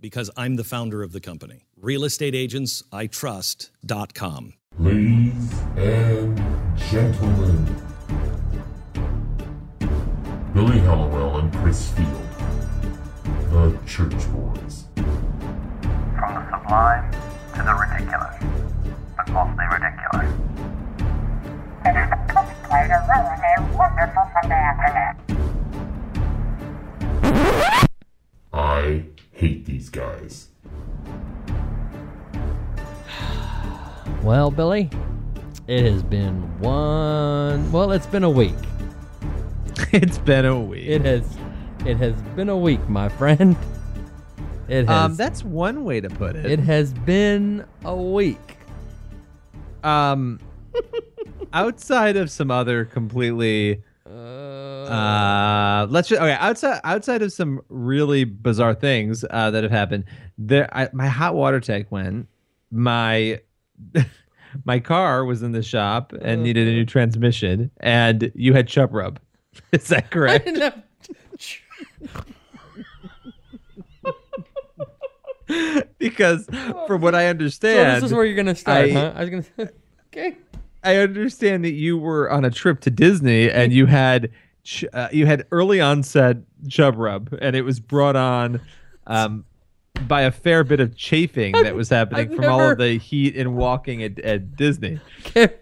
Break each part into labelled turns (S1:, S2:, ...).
S1: Because I'm the founder of the company. realestateagentsitrust.com.
S2: Ladies and gentlemen, Billy Hallowell and Chris Field, the Church Boys.
S3: From the sublime to the ridiculous, but mostly ridiculous. It is the contemplate of ruin a wonderful Sunday afternoon.
S2: I hate these guys.
S4: Well, Billy, it has been one. Well, it's been a week.
S5: it's been a week.
S4: It has. It has been a week, my friend. It has.
S5: um, that's one way to put it.
S4: it has been a week.
S5: um, outside of some other completely, uh, let's just okay. Outside outside of some really bizarre things uh, that have happened, there, I, my hot water tank went. My my car was in the shop and needed a new transmission, and you had chub rub. Is that correct? because from what I understand, So
S4: this is where you're gonna start,
S5: I-
S4: huh? I was gonna. okay.
S5: I understand that you were on a trip to Disney and you had uh, you had early onset chub rub, and it was brought on um, by a fair bit of chafing that was happening
S4: I've
S5: from all of the heat and walking at, at Disney.
S4: Okay.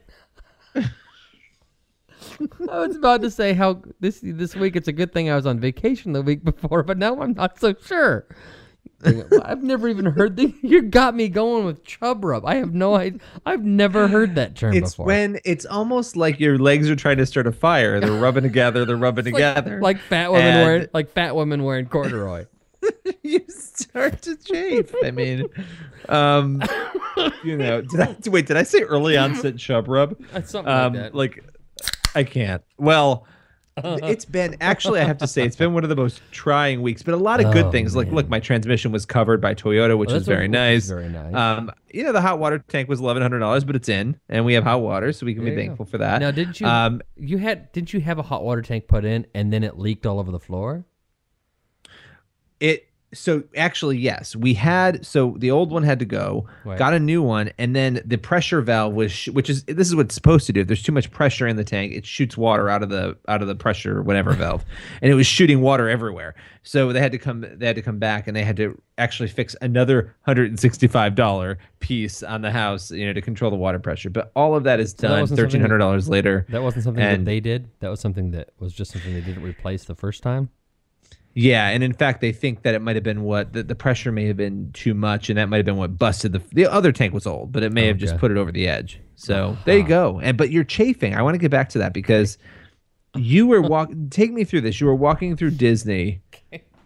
S4: I was about to say how this this week it's a good thing I was on vacation the week before, but now I'm not so sure. I've never even heard the. You got me going with chub rub. I have no idea. I've never heard that term
S5: It's
S4: before.
S5: when it's almost like your legs are trying to start a fire. They're rubbing together. They're rubbing
S4: like,
S5: together.
S4: like fat women
S5: And-
S4: wearing like fat women wearing corduroy.
S5: you start to chafe. I mean, um, you know, did I wait? Did I say early onset chub rub?
S4: Uh, Something
S5: um,
S4: like that.
S5: like I can't. Well, it's been actually I have to say it's been one of the most trying weeks, but a lot of good
S4: Oh,
S5: things. Like,
S4: man.
S5: look, my transmission was covered by Toyota, which
S4: Well,
S5: is very nice.
S4: very nice.
S5: Um, you know, the hot water tank was eleven hundred dollars, but it's in, and we have hot water, so we can
S4: There
S5: be
S4: you go.
S5: thankful for that.
S4: now, didn't you?
S5: Um,
S4: you had didn't you have a hot water tank put in and then it leaked all over the floor?
S5: It so actually yes, we had so the old one had to go,
S4: Right.
S5: got a new one, and then the pressure valve was sh- which is this is what it's supposed to do. If there's too much pressure in the tank, it shoots water out of the out of the pressure whatever valve, and it was shooting water everywhere. So they had to come they had to come back and they had to actually fix another hundred and sixty five dollar piece on the house, you know, to control the water pressure. But all of that is
S4: that
S5: done hundred dollars later.
S4: That wasn't something that they did. That was something that was just something they didn't replace the first time.
S5: Yeah, and in fact, they think that it might have been what the, the pressure may have been too much, and that might have been what busted the the other tank was old, but it may have just put it over the edge. So there you go. And but you're chafing. I want to get back to that because you were walk. take me through this. You were walking through Disney,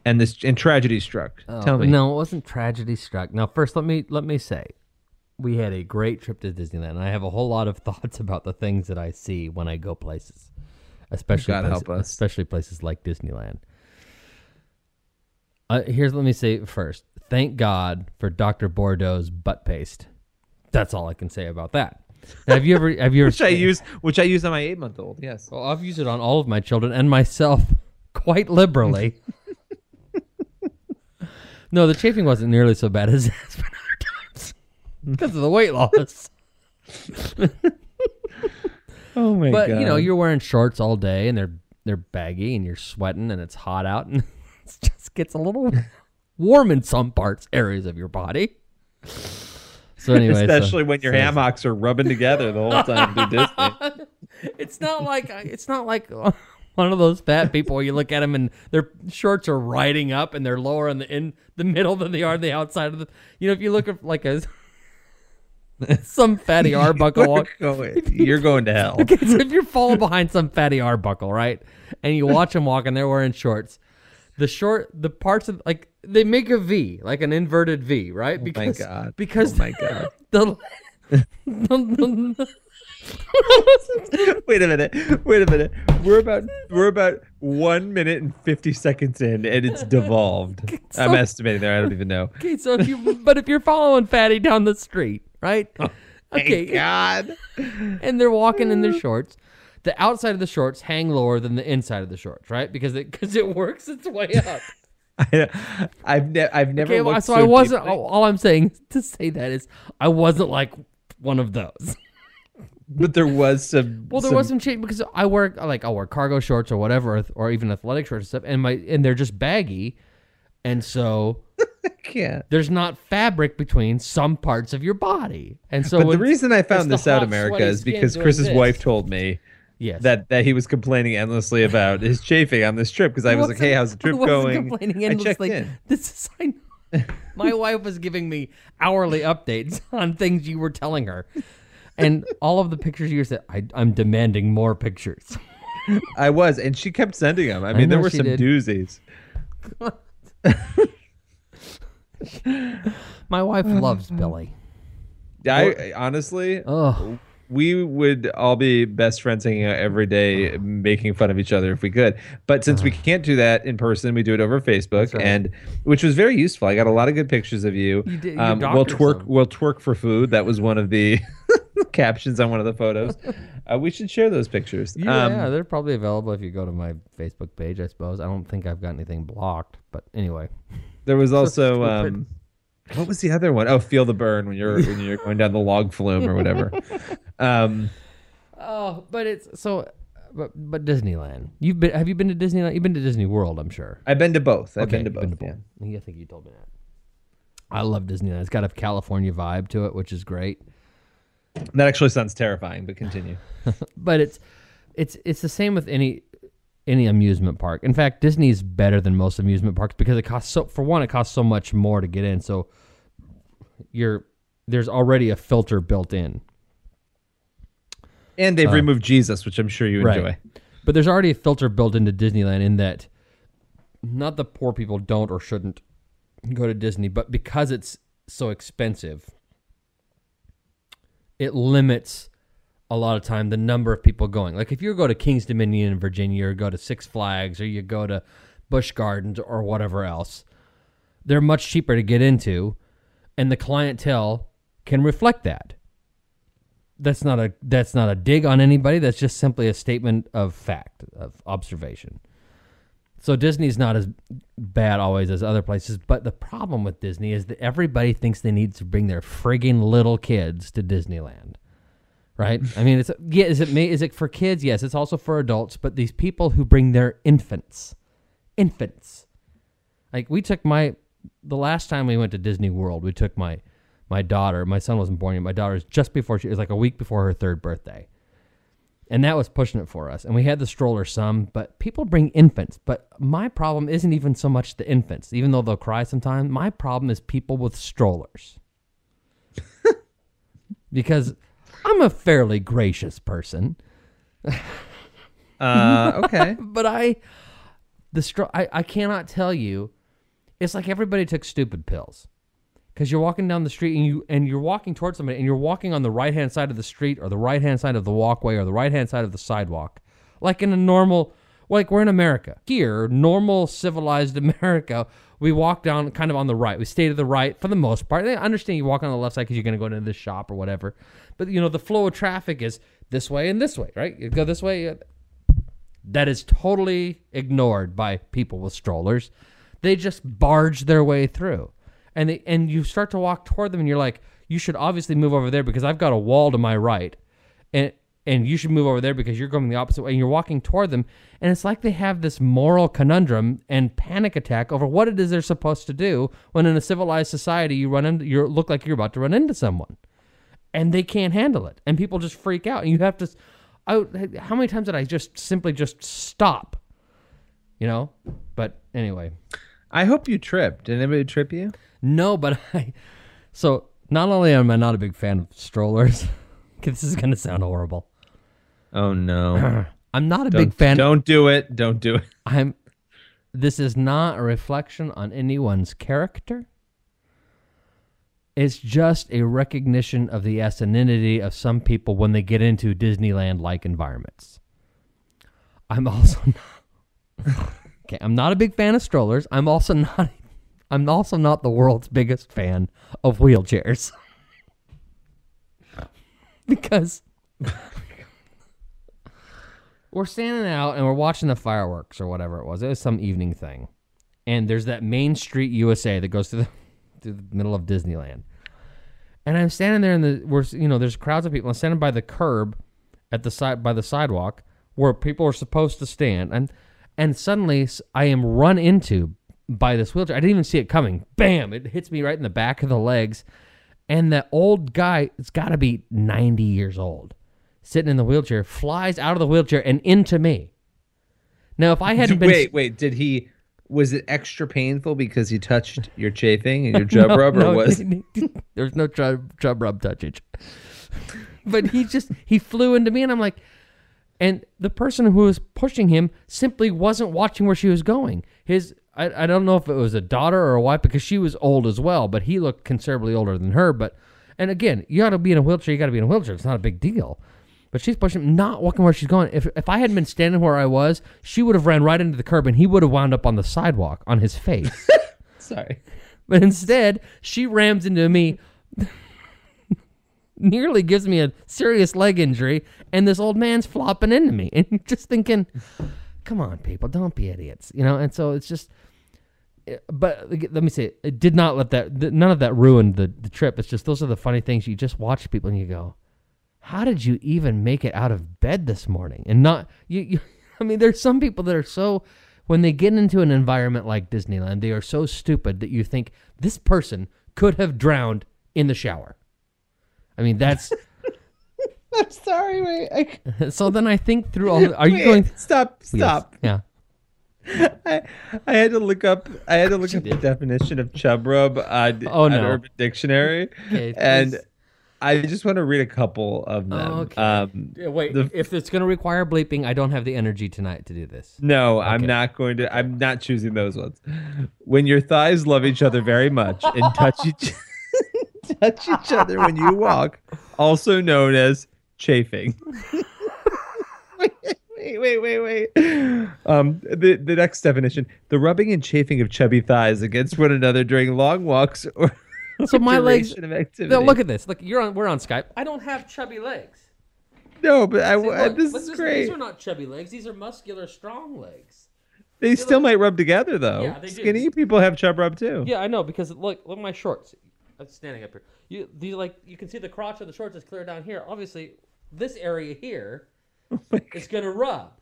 S5: and this and tragedy struck. Oh, Tell me.
S4: Oh, No, it wasn't tragedy struck. Now, first, let me let me say, we had a great trip to Disneyland. and I have a whole lot of thoughts about the things that I see when I go places, especially places,
S5: help us.
S4: especially places like Disneyland. Uh, here's let me say first. Thank God for Dr. Boudreaux's butt paste. That's all I can say about that. Now, have you ever have you ever
S5: Which I use, which I use on my eight month old. Yes.
S4: Well, I've used it on all of my children and myself quite liberally. no, the chafing wasn't nearly so bad as it has been other times because of the weight loss.
S5: Oh my god.
S4: but you know, you're wearing shorts all day and they're they're baggy and you're sweating and it's hot out and it's just gets a little warm in some parts areas of your body. So anyway, so-
S5: especially when your
S4: so-
S5: hammocks are rubbing together the whole time through Disney.
S4: It's not like it's not like one of those fat people you look at them and their shorts are riding up and they're lower in the in the middle than they are the outside of the. You know, if you look at like a some fatty Arbuckle. walk-
S5: You're going- You're going to hell.
S4: Okay, so if you're falling behind some fatty Arbuckle, right, and you watch them walk and they're wearing shorts, the short the parts of like they make a V, like an inverted V, right?
S5: Oh my
S4: Because
S5: God.
S4: because
S5: Oh my God.
S4: the, the-
S5: Wait a minute. Wait a minute. We're about we're about one minute and fifty seconds in, and it's devolved. I'm estimating there. I don't even know.
S4: okay, so if you but if you're following Fatty down the street, right? Oh okay,
S5: God.
S4: and they're walking in their shorts. The outside of the shorts hang lower than the inside of the shorts, right? Because it because it works its way up.
S5: I, I've ne- I've never.
S4: Okay, well,
S5: looked
S4: so I wasn't. All, all I'm saying to say that is I wasn't like one of those.
S5: but there was some.
S4: Well, there
S5: some,
S4: was some change because I wear like I'll wear cargo shorts or whatever, or even athletic shorts and stuff, and my and they're just baggy, and so
S5: Yeah.
S4: there's not fabric between some parts of your body, and so
S5: But the reason I found this out, America, is because Chris's
S4: this.
S5: wife told me
S4: yes
S5: that that he was complaining endlessly about his chafing on this trip because I was like, "Hey, how's the trip
S4: I
S5: going?"
S4: Complaining
S5: I checked
S4: endlessly.
S5: in.
S4: This is I know. My wife was giving me hourly updates on things you were telling her, and all of the pictures you said, I, I'm demanding more pictures.
S5: I was, and she kept sending them. I mean, there were some
S4: did.
S5: doozies.
S4: My wife loves Billy.
S5: I, I honestly,
S4: Oh,
S5: we would all be best friends hanging out every day, making fun of each other if we could. But since we can't do that in person, we do it over Facebook,
S4: right.
S5: and which was very useful. I got a lot of good pictures of you.
S4: You did-
S5: um, we'll twerk.
S4: some.
S5: We'll twerk for food. That was one of the captions on one of the photos. Uh, we should share those pictures.
S4: yeah,
S5: Um,
S4: yeah, they're probably available if you go to my Facebook page. I suppose I don't think I've got anything blocked, but anyway.
S5: There was also um, what was the other one? Oh, feel the burn when you're when you're going down the log flume or whatever. Um,
S4: Oh, but it's so. But but Disneyland. You've been? Have you been to Disneyland? You've been to Disney World, I'm sure.
S5: I've been to both. I've
S4: Okay,
S5: been to
S4: you've
S5: both. yeah.
S4: Yeah, I think you told me that. I love Disneyland. It's got a California vibe to it, which is great.
S5: That actually sounds terrifying, but continue.
S4: But it's it's it's the same with any any amusement park. In fact, Disney's better than most amusement parks because it costs so for one, it costs so much more to get in. So you're there's already a filter built in.
S5: And they've uh, removed Jesus, which I'm sure you
S4: Right.
S5: enjoy.
S4: But there's already a filter built into Disneyland in that not the poor people don't or shouldn't go to Disney, but because it's so expensive, it limits a lot of time the number of people going. Like if you go to King's Dominion in Virginia or go to Six Flags or you go to Busch Gardens or whatever else, they're much cheaper to get into and the clientele can reflect that that's not a that's not a dig on anybody. That's just simply a statement of fact of observation. So Disney's not as bad always as other places, but the problem with Disney is that everybody thinks they need to bring their frigging little kids to Disneyland. Right? I mean, it's yeah. Is it ma- is it for kids? Yes, it's also for adults. But these people who bring their infants, infants, like we took my the last time we went to Disney World, we took my my daughter. My son wasn't born yet. My daughter's just before she was like a week before her third birthday, and that was pushing it for us. And we had the stroller some, but people bring infants. But my problem isn't even so much the infants, even though they'll cry sometimes. My problem is people with strollers, because I'm a fairly gracious person.
S5: Uh, okay.
S4: but I, the stro- I, I cannot tell you. It's like everybody took stupid pills, because you're walking down the street and you and you're walking towards somebody and you're walking on the right hand side of the street or the right hand side of the walkway or the right hand side of the sidewalk, like in a normal, like we're in America here, normal civilized America. We walk down kind of on the right. We stay to the right for the most part. I understand you walk on the left side because you're going to go into this shop or whatever, but you know the flow of traffic is this way and this way, right? You go this way. Uh, that is totally ignored by people with strollers. They just barge their way through. And they, and you start to walk toward them and you're like, you should obviously move over there because I've got a wall to my right. And and you should move over there because you're going the opposite way and you're walking toward them. And it's like they have this moral conundrum and panic attack over what it is they're supposed to do when in a civilized society you run into you look like you're about to run into someone and they can't handle it and people just freak out and you have to I, how many times did i just simply just stop you know but anyway
S5: I hope you tripped. Did anybody trip you?
S4: no but i so not only am i not a big fan of strollers this is going to sound horrible
S5: Oh no!
S4: i'm not a
S5: don't,
S4: big fan
S5: Don't do it. Don't do it.
S4: i'm This is not a reflection on anyone's character. It's just a recognition of the asininity of some people when they get into Disneyland like environments. I'm also not, okay, I'm not a big fan of strollers. I'm also not I'm also not the world's biggest fan of wheelchairs. because we're standing out and we're watching the fireworks or whatever it was. It was some evening thing. And there's that Main Street USA that goes to the to the middle of Disneyland. And I'm standing there in the we're you know, there's crowds of people. I'm standing by the curb at the side by the sidewalk where people are supposed to stand. And and suddenly I am run into by this wheelchair. I didn't even see it coming. Bam! It hits me right in the back of the legs. And that old guy, it's got to be 90 years old, sitting in the wheelchair, flies out of the wheelchair and into me. Now, if I hadn't been
S5: wait, wait. Did he? Was it extra painful because he touched your chafing and your jub
S4: No,
S5: rub, or
S4: no,
S5: was?
S4: there's no chub, chub rub touchage. but he just he flew into me, and I'm like, and the person who was pushing him simply wasn't watching where she was going. His I, I don't know if it was a daughter or a wife because she was old as well, but he looked considerably older than her. But and again, you got to be in a wheelchair. You got to be in a wheelchair. It's not a big deal. But she's pushing, not walking where she's going. If if I hadn't been standing where I was, she would have ran right into the curb, and he would have wound up on the sidewalk on his face.
S5: Sorry.
S4: But instead, she rams into me, nearly gives me a serious leg injury, and this old man's flopping into me. And just thinking, come on, people, don't be idiots. You know, and so it's just. eh, But let me say, it did not let that, none of that ruined the, the trip. It's just, those are the funny things. You just watch people and you go, how did you even make it out of bed this morning? And not, you, you I mean, there's some people that are so, when they get into an environment like Disneyland, they are so stupid that you think this person could have drowned in the shower. I mean, that's
S5: I'm sorry. Wait. I,
S4: so. Then I think through all. The, are you
S5: wait,
S4: going?
S5: Stop.
S4: Yes.
S5: Stop.
S4: Yeah.
S5: I, I had to look up. I had to look up the definition of chub rub on,
S4: Oh,
S5: on. Urban Dictionary,
S4: Okay,
S5: and. I just want to read a couple of them.
S4: Okay.
S5: Um,
S4: Yeah, wait,
S5: the-
S4: if it's going to require bleeping, I don't have the energy tonight to do this.
S5: No, I'm not going to. I'm not choosing those ones. When your thighs love each other very much and touch each touch each other when you walk, also known as chafing. wait, wait, wait, wait. Um, the the next definition: the rubbing and chafing of chubby thighs against one another during long walks or.
S4: So my legs. No, look at this. Look, you're on. We're on Skype. I don't have chubby legs.
S5: no, but I,
S4: See,
S5: I-
S4: look,
S5: this
S4: look,
S5: is
S4: These
S5: great.
S4: are not chubby legs. These are muscular, strong legs.
S5: They still might rub together though.
S4: Yeah, they do.
S5: Skinny people have chub rub too.
S4: Yeah, I know because look, look at my shorts. I'm standing up here. You, these like you can see the crotch of the shorts is clear down here. Obviously, this area here oh is gonna rub.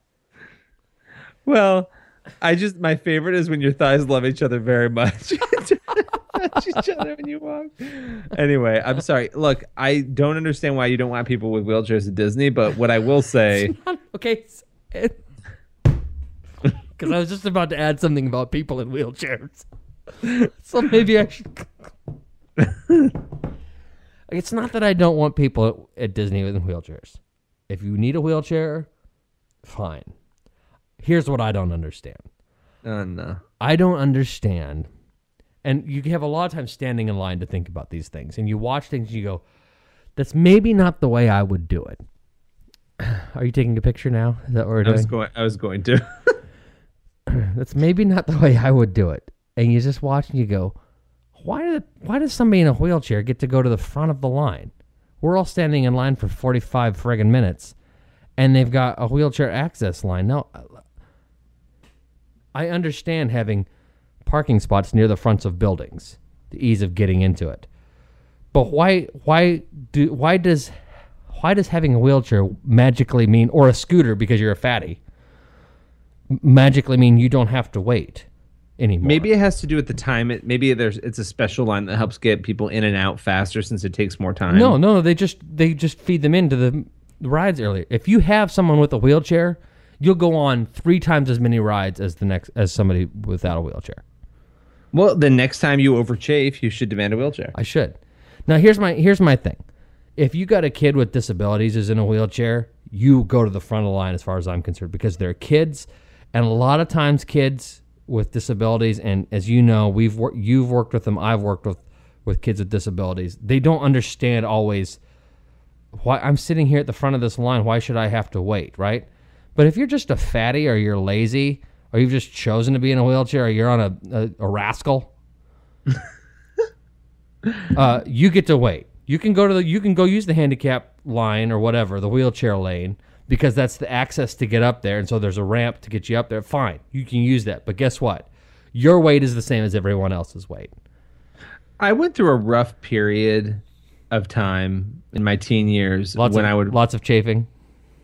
S5: Well, I just my favorite is when your thighs love each other very much. Touch each other when you walk. Anyway, I'm sorry. Look, I don't understand why you don't want people with wheelchairs at Disney, but what I will say,
S4: okay. Because I was just about to add something about people in wheelchairs. so maybe I should. it's not that I don't want people at Disney in wheelchairs. If you need a wheelchair, fine. Here's what I don't understand.
S5: Uh, oh no,
S4: I don't understand. And you have a lot of time standing in line to think about these things. And you watch things and you go, that's maybe not the way I would do it. Are you taking a picture now? Is that what we're
S5: I was
S4: doing?
S5: going. I was going to.
S4: That's maybe not the way I would do it. And you just watch and you go, why did why does somebody in a wheelchair get to go to the front of the line? We're all standing in line for 45 friggin' minutes and they've got a wheelchair access line. Now I understand having parking spots near the fronts of buildings, the ease of getting into it. But why why do why does why does having a wheelchair magically mean or a scooter because you're a fatty? magically mean you don't have to wait anymore.
S5: Maybe it has to do with the time. It maybe there's it's a special line that helps get people in and out faster since it takes more time.
S4: no, no, they just they just feed them into the rides earlier. If you have someone with a wheelchair, you'll go on three times as many rides as the next as somebody without a wheelchair.
S5: Well, the next time you overchafe, you should demand a wheelchair.
S4: I should. Now here's my here's my thing. If you got a kid with disabilities who's in a wheelchair, you go to the front of the line as far as I'm concerned because they're kids, and a lot of times kids with disabilities, and as you know, we've wor- you've worked with them. I've worked with with kids with disabilities. They don't understand always why I'm sitting here at the front of this line. Why should I have to wait? Right? But if you're just a fatty, or you're lazy, or you've just chosen to be in a wheelchair, or you're on a a, a rascal, uh, you get to wait. You can go to the you can go use the handicap line or whatever, the wheelchair lane, because that's the access to get up there. And so there's a ramp to get you up there. Fine, you can use that. But guess what? Your weight is the same as everyone else's weight.
S5: I went through a rough period of time in my teen years
S4: Lots
S5: when
S4: of
S5: I would
S4: lots of chafing.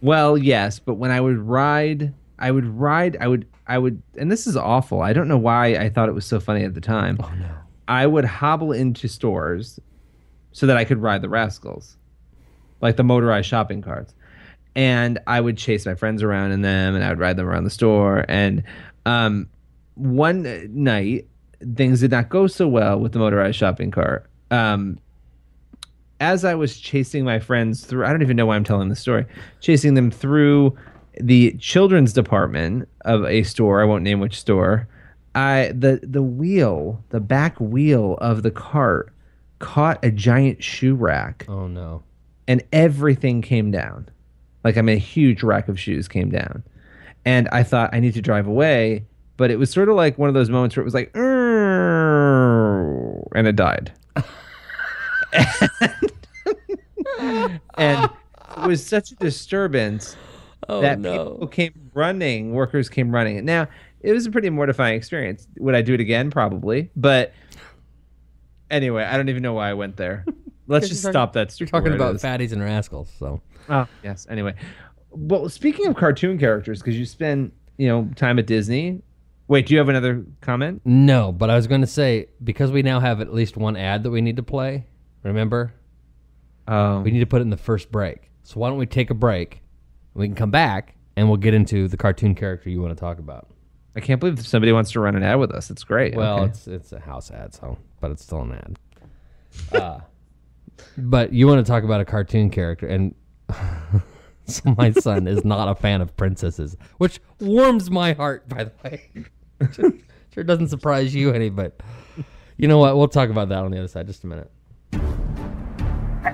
S5: Well, yes, but when I would ride, I would ride, I would, I would, and this is awful. I don't know why I thought it was so funny at the time. Oh no! I would hobble into stores so that I could ride the rascals, like the motorized shopping carts, and I would chase my friends around in them, and I would ride them around the store. And um, one night, things did not go so well with the motorized shopping cart. Um, as I was chasing my friends through, I don't even know why I'm telling this story, chasing them through the children's department of a store, I won't name which store. I the the wheel, the back wheel of the cart caught a giant shoe rack
S4: Oh no!
S5: and everything came down. Like I mean a huge rack of shoes came down. And I thought I need to drive away, but it was sort of like one of those moments where it was like and it died. and, and it was such a disturbance
S4: Oh
S5: that
S4: no!
S5: people came running, workers came running. Now, it was a pretty mortifying experience. Would I do it again? Probably. But anyway, I don't even know why I went there. Let's just stop that.
S4: You're talking about fatties and rascals, so
S5: Oh, yes. Anyway, well, speaking of cartoon characters, because you spend you know time at Disney. Wait, do you have another comment?
S4: no. But I was going to say because we now have at least one ad that we need to play. Remember,
S5: Oh,
S4: we need to put it in the first break. So why don't we take a break? And We can come back and we'll get into the cartoon character you want to talk about.
S5: I can't believe somebody wants to run an ad with us. It's great.
S4: Well,
S5: Okay.
S4: it's it's a house ad, so but it's still an ad. Uh, but you want to talk about a cartoon character, and so my son is not a fan of princesses, which warms my heart. By the way, sure, sure doesn't surprise you any, but you know what? We'll talk about that on the other side. Just a minute.
S3: The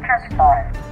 S3: Church Boys.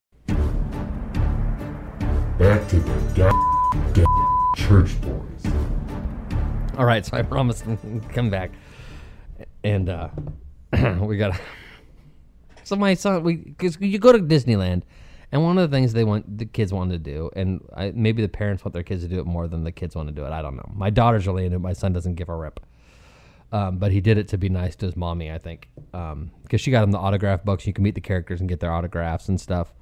S2: Back to the church boys.
S4: All right, so I promised to come back, and uh, we got. So my son, we because you go to Disneyland, and one of the things they want the kids want to do, and I, maybe the parents want their kids to do it more than the kids want to do it. I don't know. My daughter's really into it. My son doesn't give a rip. Um, but he did it to be nice to his mommy, I think, because she got him the autograph books. You can meet the characters and get their autographs and stuff.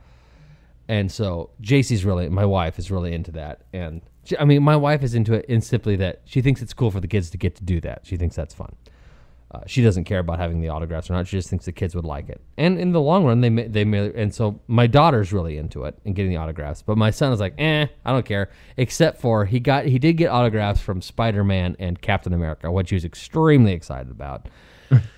S4: And so JC's really, my wife is really into that. And she, I mean, my wife is into it in simply that she thinks it's cool for the kids to get to do that. She thinks that's fun. Uh, she doesn't care about having the autographs or not. She just thinks the kids would like it. And in the long run, they may, they may, and so my daughter's really into it and getting the autographs. But my son is like, eh, I don't care. Except for he got he did get autographs from Spider Man and Captain America, which he was extremely excited about.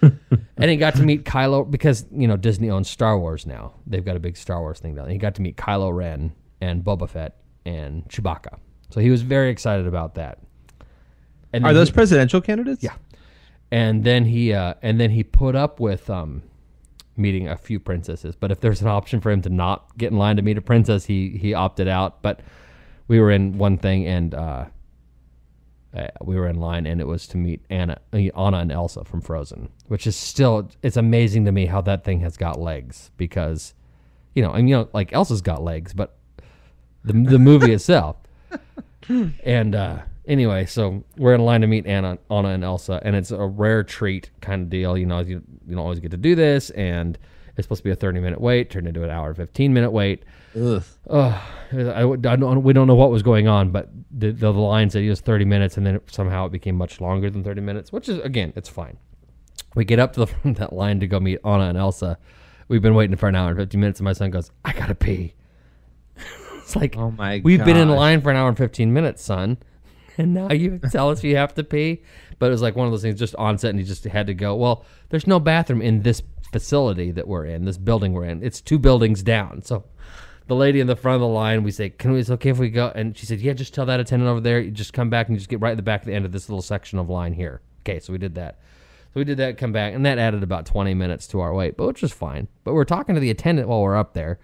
S4: And he got to meet Kylo because you know Disney owns Star Wars now. They've got a big Star Wars thing down. there. He got to meet Kylo Ren and Boba Fett and Chewbacca. So he was very excited about that. And
S5: Are those
S4: he-
S5: presidential candidates?
S4: Yeah. and then he uh, and then he put up with um, meeting a few princesses. But if there's an option for him to not get in line to meet a princess, he he opted out. But we were in one thing, and uh, uh, we were in line, and it was to meet Anna, uh, Anna and Elsa from Frozen, which is still it's amazing to me how that thing has got legs because, you know, and you know, like Elsa's got legs, but the the movie itself. And uh, anyway, so we're in line to meet Anna, Anna and Elsa, and it's a rare treat kind of deal. You know, you, you don't always get to do this, and It's supposed to be a 30 minute wait, turned into an hour 15 minute wait.
S5: Ugh.
S4: I, I don't, we don't know what was going on, but the, the line said it was 30 minutes, and then it, somehow it became much longer than 30 minutes, which is, again, it's fine. We get up to the, front of that line to go meet Anna and Elsa. We've been waiting for an hour and 15 minutes, and my son goes, I gotta pee. it's like,
S5: Oh my
S4: we've been in line for an hour and 15 minutes, son. And now you tell us you have to pee. But it was like one of those things just on set, and he just had to go. Well, there's no bathroom in this facility that we're in, this building we're in. It's two buildings down. So the lady in the front of the line, we say, "Can we? It's okay if we go?" And she said, "Yeah, just tell that attendant over there. You just come back and you just get right at the back of the end of this little section of line here." Okay, so we did that. So we did that, come back, and that added about 20 minutes to our wait, but which was fine. But we're talking to the attendant while we're up there,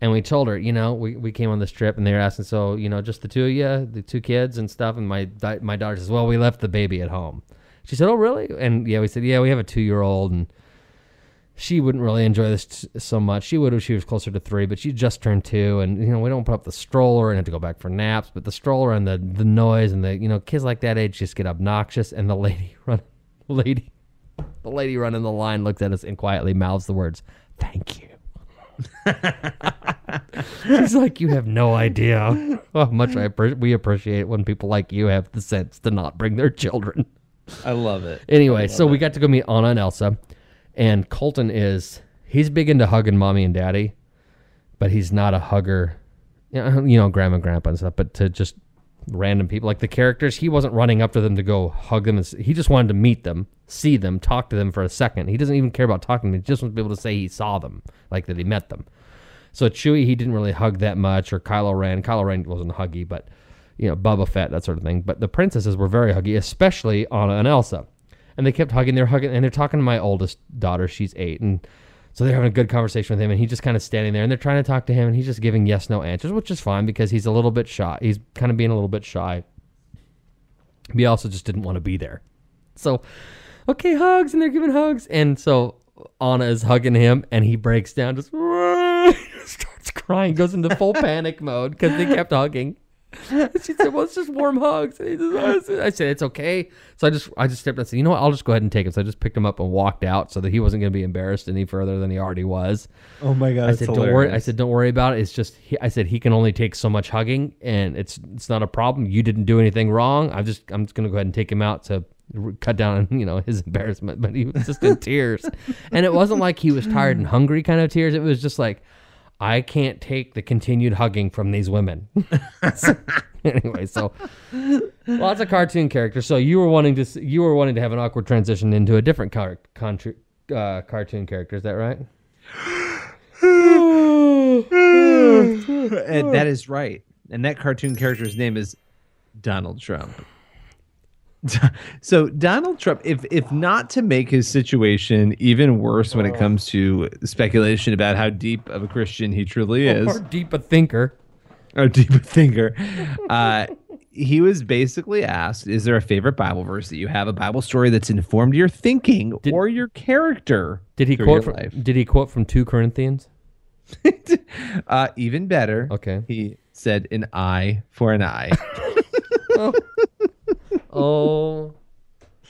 S4: and we told her, you know, we, we came on this trip, and they were asking, so you know, just the two of you, the two kids and stuff. And my my daughter says, well, we left the baby at home. She said, oh really? And yeah, we said, yeah, we have a two year old, and she wouldn't really enjoy this t- so much. She would if she was closer to three, but she just turned two, and you know we don't put up the stroller and have to go back for naps. But the stroller and the the noise and the you know kids like that age just get obnoxious. And the lady run, lady, the lady running the line looks at us and quietly mouths the words, "Thank you." She's like, "You have no idea how much I appre- we appreciate when people like you have the sense to not bring their children."
S5: I love it.
S4: Anyway, so we got to go meet Anna and Elsa, and Colton is he's big into hugging mommy and daddy, but he's not a hugger, you know, grandma and grandpa and stuff. But to just random people like the characters, he wasn't running up to them to go hug them. He just wanted to meet them, see them, talk to them for a second. He doesn't even care about talking to them. He just wants to be able to say he saw them, like that he met them. So Chewie, he didn't really hug that much, or Kylo Ren. Kylo Ren wasn't huggy, but you know, Boba Fett, that sort of thing. But the princesses were very huggy, especially Anna and Elsa. And they kept hugging. They're hugging, and they're talking to my oldest daughter. She's eight, and so they're having a good conversation with him. And he's just kind of standing there, and they're trying to talk to him, and he's just giving yes, no answers, which is fine because he's a little bit shy. He's kind of being a little bit shy. He also just didn't want to be there. So, okay, hugs, and they're giving hugs, and so Anna is hugging him, and he breaks down, just starts crying, goes into full panic mode because they kept hugging. she said, "Well, it's just warm hugs." And he just, oh, I said, "It's okay." So I just, I just stepped out and said, "You know what? I'll just go ahead and take him." So I just picked him up and walked out so that he wasn't going to be embarrassed any further than he already was.
S5: Oh my god.
S4: I said, "Don't worry." I said, "Don't worry about it. It's just," he, I said, "He can only take so much hugging, and it's it's not a problem. You didn't do anything wrong. I'm just I'm just going to go ahead and take him out to cut down on you know his embarrassment." But he was just in tears, and it wasn't like he was tired and hungry kind of tears. It was just like. I can't take the continued hugging from these women. So, anyway, so lots of cartoon characters. So you were wanting to you were wanting to have an awkward transition into a different car, uh, cartoon character. Is that right?
S5: and that is right. And that cartoon character's name is Donald Trump. So Donald Trump, if if not to make his situation even worse when it comes to speculation about how deep of a Christian he truly is,
S4: Or deep a thinker.
S5: or deep a thinker, uh, he was basically asked, "Is there a favorite Bible verse that you have, a Bible story that's informed your thinking or your character?"
S4: Did he quote from,
S5: life?"
S4: Did he quote from two Corinthians?
S5: Uh, even better.
S4: Okay.
S5: He said, "An eye for an eye."
S4: Oh, my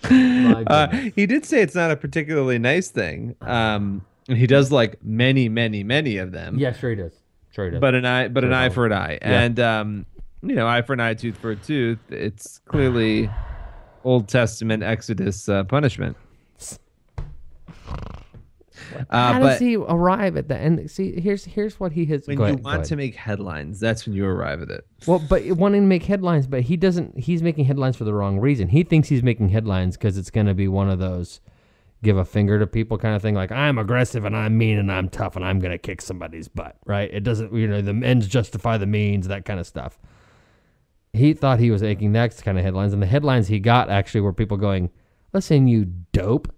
S5: Uh, he did say it's not a particularly nice thing. Um, and he does like many, many, many of them.
S4: yeah, sure he does. Sure he does.
S5: But an eye, but an eye for an eye,
S4: Yeah.
S5: and um, you know, eye for an eye, tooth for a tooth. It's clearly Old Testament Exodus uh, punishment. Uh,
S4: How
S5: but
S4: does he arrive at that? And see, here's here's what he has.
S5: when you
S4: ahead,
S5: want to make headlines, that's when you arrive at it.
S4: Well, but wanting to make headlines, but he doesn't. He's making headlines for the wrong reason. He thinks he's making headlines because it's going to be one of those give a finger to people kind of thing. Like I'm aggressive and I'm mean and I'm tough and I'm going to kick somebody's butt. Right? It doesn't. You know, the ends justify the means. That kind of stuff. He thought he was making that kind of headlines, and the headlines he got actually were people going, "Listen, you dope."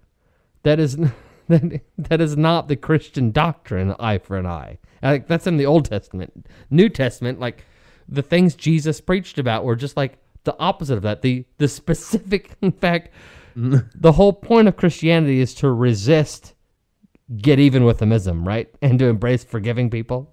S4: That is. That, that is not the Christian doctrine, eye for an eye. Like that's in the Old Testament. New Testament, like the things Jesus preached about were just like the opposite of that. The the specific, in fact, the whole point of Christianity is to resist get even with themism, right? And to embrace forgiving people.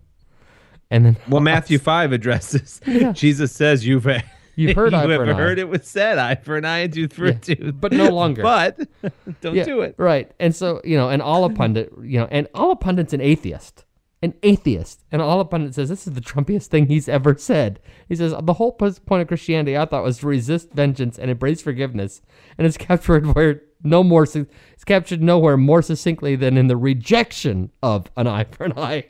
S4: And then
S5: Well, Matthew five addresses. Jesus says you've
S4: You heard
S5: you
S4: for
S5: ever
S4: an eye.
S5: heard it was said eye for an eye and tooth for a tooth,
S4: but no longer.
S5: but don't
S4: Yeah,
S5: do it.
S4: Right. And so, you know, and Allahpundit, you know, and Allahpundit's an atheist. An atheist. And Allahpundit says this is the Trumpiest thing he's ever said. He says the whole point of Christianity I thought was to resist vengeance and embrace forgiveness. And it's captured where no more it's captured nowhere more succinctly than in the rejection of an eye for an eye.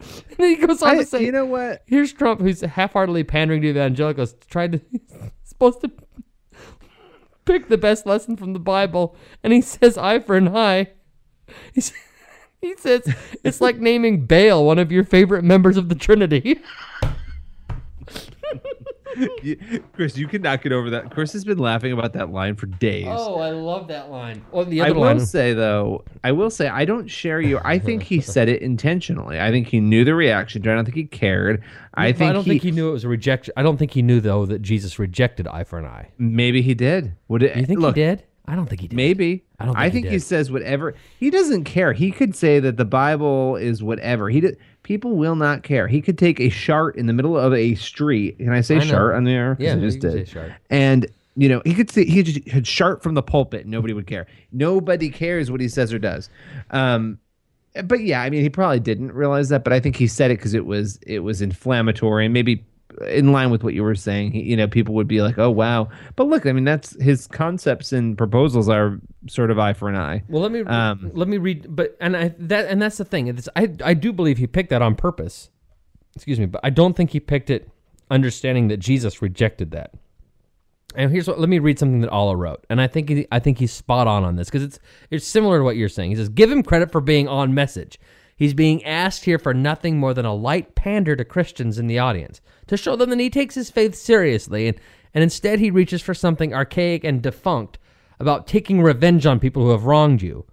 S4: And then he goes on
S5: I,
S4: to say
S5: you know what?
S4: Here's Trump, who's half-heartedly pandering to the evangelicals, trying to supposed to pick the best lesson from the Bible, and he says eye for an eye. He's, he says it's like naming Baal one of your favorite members of the Trinity.
S5: You- Chris, you cannot get over that. Chris has been laughing about that line for days.
S4: Oh, I love that line. Oh, the other
S5: I
S4: will
S5: say though, I will say I don't share you. I think he said it intentionally. I think he knew the reaction. I don't think he cared. I think
S4: I don't
S5: he,
S4: think he knew it was a rejection. I don't think he knew though that Jesus rejected eye for an eye.
S5: maybe he did. Would it?
S4: You think
S5: look,
S4: he did? I don't think he did.
S5: Maybe.
S4: I don't
S5: I
S4: think he
S5: think he, says whatever. He doesn't care. He could say that the Bible is whatever. He did, people will not care. He could take a shart in the middle of a street. Can I say
S4: I
S5: on there?
S4: Yeah,
S5: I just did. And you know, he could say he just could shart from the pulpit. and Nobody would care. Nobody cares what he says or does. Um, but yeah, I mean, he probably didn't realize that. But I think he said it because it was it was inflammatory and maybe in line with what you were saying. You know, people would be like, "Oh wow!" But look, I mean, that's his concepts and proposals are sort of eye for an eye.
S4: Well, let me
S5: Um,
S4: let me read. But and I that and that's the thing. It's, I I do believe he picked that on purpose. Excuse me, but I don't think he picked it understanding that Jesus rejected that. And here's what. Let me read something that Allah wrote, and I think he, I think he's spot on on this because it's it's similar to what you're saying. He says, "Give him credit for being on message. He's being asked here for nothing more than a light pander to Christians in the audience to show them that he takes his faith seriously, and and instead he reaches for something archaic and defunct about taking revenge on people who have wronged you."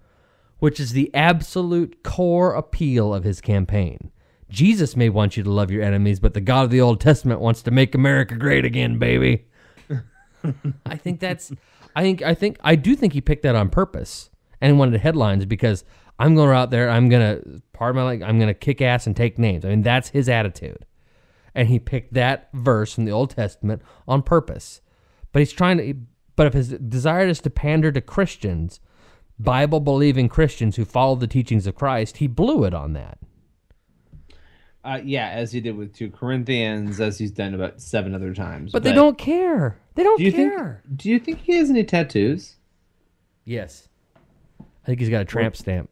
S4: which is the absolute core appeal of his campaign. Jesus may want you to love your enemies, but the God of the Old Testament wants to make America great again, baby. I think that's I think I think I do think he picked that on purpose and wanted headlines because I'm going out there, I'm gonna pardon my like I'm gonna kick ass and take names. I mean that's his attitude. And he picked that verse from the Old Testament on purpose. But he's trying to but if his desire is to pander to Christians, Bible believing Christians who follow the teachings of Christ, he blew it on that.
S5: Uh, yeah, as he did with two Corinthians, as he's done about seven other times.
S4: But they don't care. They don't
S5: Do
S4: care.
S5: think? Do you think he has any tattoos?
S4: Yes. I think he's got a tramp stamp.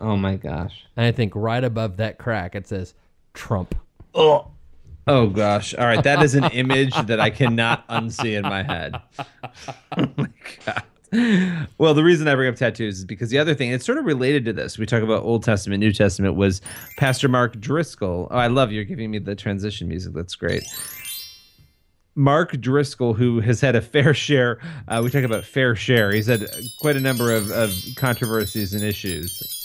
S5: Oh my gosh.
S4: And I think right above that crack it says Trump.
S5: Oh. Oh gosh. All right, that is an image that I cannot unsee in my head. Oh my god. Well, the reason I bring up tattoos is because the other thing, it's sort of related to this. We talk about Old Testament, New Testament, was Pastor Mark Driscoll. Oh, I love you're giving me the transition music. That's great. Mark Driscoll, who has had a fair share, uh, we talk about fair share. He's had quite a number of, of controversies and issues.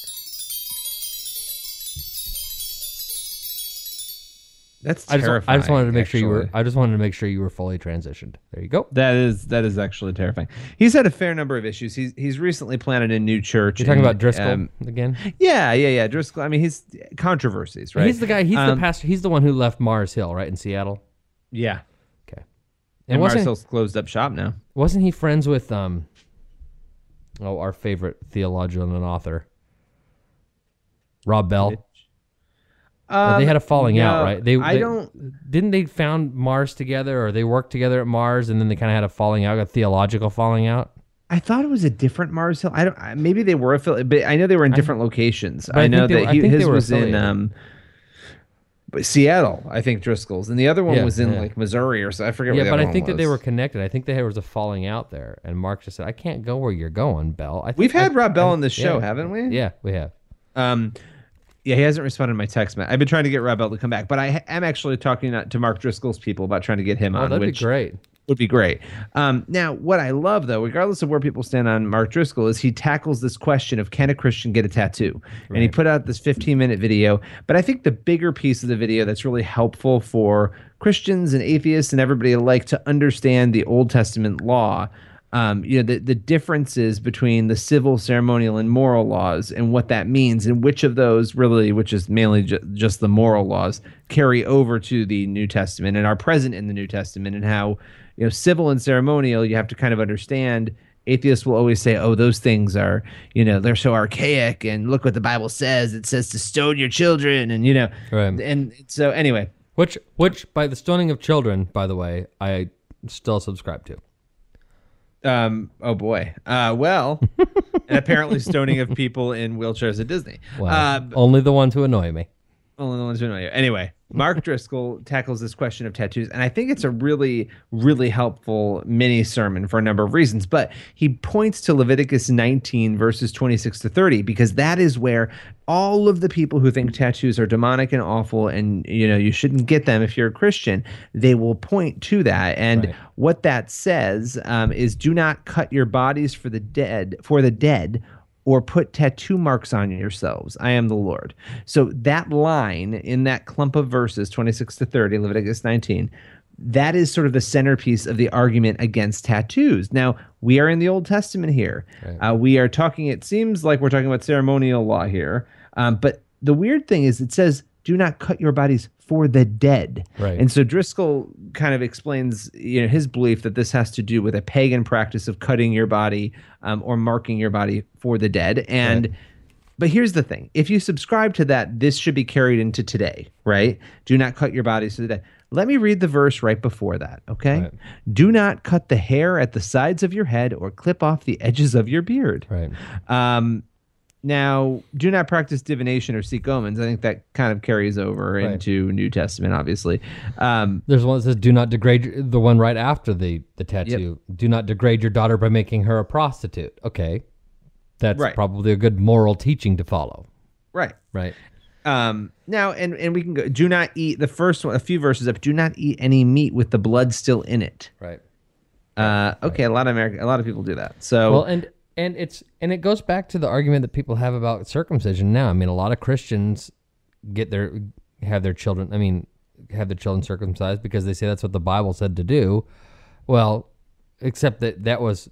S5: That's
S4: I just,
S5: terrifying.
S4: I just wanted to make sure you were. I just wanted to make sure you were fully transitioned. There you go.
S5: That is that is actually terrifying. He's had a fair number of issues. He's he's recently planted a new church.
S4: You're talking
S5: in,
S4: about Driscoll
S5: um,
S4: again?
S5: yeah, yeah, yeah. Driscoll. I mean, he's controversies, right?
S4: He's the guy. He's
S5: Um,
S4: the pastor. He's the one who left Mars Hill, right in Seattle.
S5: Yeah.
S4: Okay.
S5: And,
S4: And wasn't
S5: Mars Hill's closed up shop now.
S4: wasn't he friends with um? Oh, our favorite theologian and author, Rob Bell. Or they had a falling out, right? They,
S5: I
S4: they-
S5: don't.
S4: Didn't they found Mars together, or they worked together at Mars, and then they kind of had a falling out, a theological falling out?
S5: I thought it was a different Mars Hill. I don't. Maybe they were affiliated, but I know they were in different locations.
S4: I
S5: I know
S4: they
S5: that he, his was in um, Seattle. I think Driscoll's, and the other one
S4: Yeah,
S5: was in
S4: yeah.
S5: like Missouri or so. I forget.
S4: Yeah, but I think that they were connected. I think there was a falling out there, and Mark just said, "I can't go where you're going, Bell." I think,
S5: We've had
S4: I-
S5: Rob Bell
S4: I-
S5: on this show,
S4: yeah.
S5: haven't we?
S4: Yeah, we have.
S5: Um, yeah, he hasn't responded to my text. Man, I've been trying to get Rob Bell to come back, but I am actually talking to Mark Driscoll's people about trying to get him
S4: Oh,
S5: on,
S4: that'd
S5: which
S4: be great.
S5: would be great. Um, now, what I love though, regardless of where people stand on Mark Driscoll, is he tackles this question of can a Christian get a tattoo? And he put out this 15 minute video. But I think the bigger piece of the video that's really helpful for Christians and atheists and everybody alike to understand the Old Testament law. Um, you know the, the differences between the civil ceremonial and moral laws and what that means and which of those really which is mainly ju- just the moral laws carry over to the new testament and are present in the new testament and how you know civil and ceremonial you have to kind of understand atheists will always say oh those things are you know they're so archaic and look what the bible says it says to stone your children and you know
S4: Right.
S5: and so anyway
S4: Which, which, by the stoning of children, by the way, I still subscribe to.
S5: Um. Oh boy. Uh. Well, and apparently stoning of people in wheelchairs at Disney.
S4: Well,
S5: Um,
S4: only the ones who annoy me.
S5: Only the ones who know you. Anyway, Mark Driscoll tackles this question of tattoos, and I think it's a really, really helpful mini sermon for a number of reasons. But he points to Leviticus 19 verses 26 to 30 because that is where all of the people who think tattoos are demonic and awful, and you know you shouldn't get them if you're a Christian, they will point to that. And
S4: Right.
S5: what that says um, is, do not cut your bodies for the dead for the dead or put tattoo marks on yourselves. I am the Lord. So that line in that clump of verses, 26 to 30, Leviticus 19, that is sort of the centerpiece of the argument against tattoos. Now, we are in the Old Testament here. Uh, we are talking, it seems like we're talking about ceremonial law here. Um, but the weird thing is, it says, do not cut your bodies for the dead.
S4: Right.
S5: And so Driscoll kind of explains, you know, his belief that this has to do with a pagan practice of cutting your body um, or marking your body for the dead. And but here's the thing: if you subscribe to that, this should be carried into today, right? Do not cut your body to the dead. Let me read the verse right before that, okay?
S4: Right.
S5: Do not cut the hair at the sides of your head or clip off the edges of your beard.
S4: Right.
S5: Um, now, do not practice divination or seek omens. I think that kind of carries over
S4: Right.
S5: into New Testament, obviously. Um,
S4: There's one that says, "Do not degrade." The one right after the the tattoo. Do not degrade your daughter by making her a prostitute. Okay, that's
S5: Right.
S4: probably a good moral teaching to follow.
S5: right.
S4: Right.
S5: Um, now, and and we can go. Do not eat the first one. A few verses up. Do not eat any meat with the blood still in it.
S4: Right.
S5: Uh, okay, a lot of American, a lot of people do that. So,
S4: Well, and and it's and it goes back to the argument that people have about circumcision now. I mean, a lot of Christians get their have their children. I mean, have their children circumcised because they say that's what the Bible said to do. Well, except that that was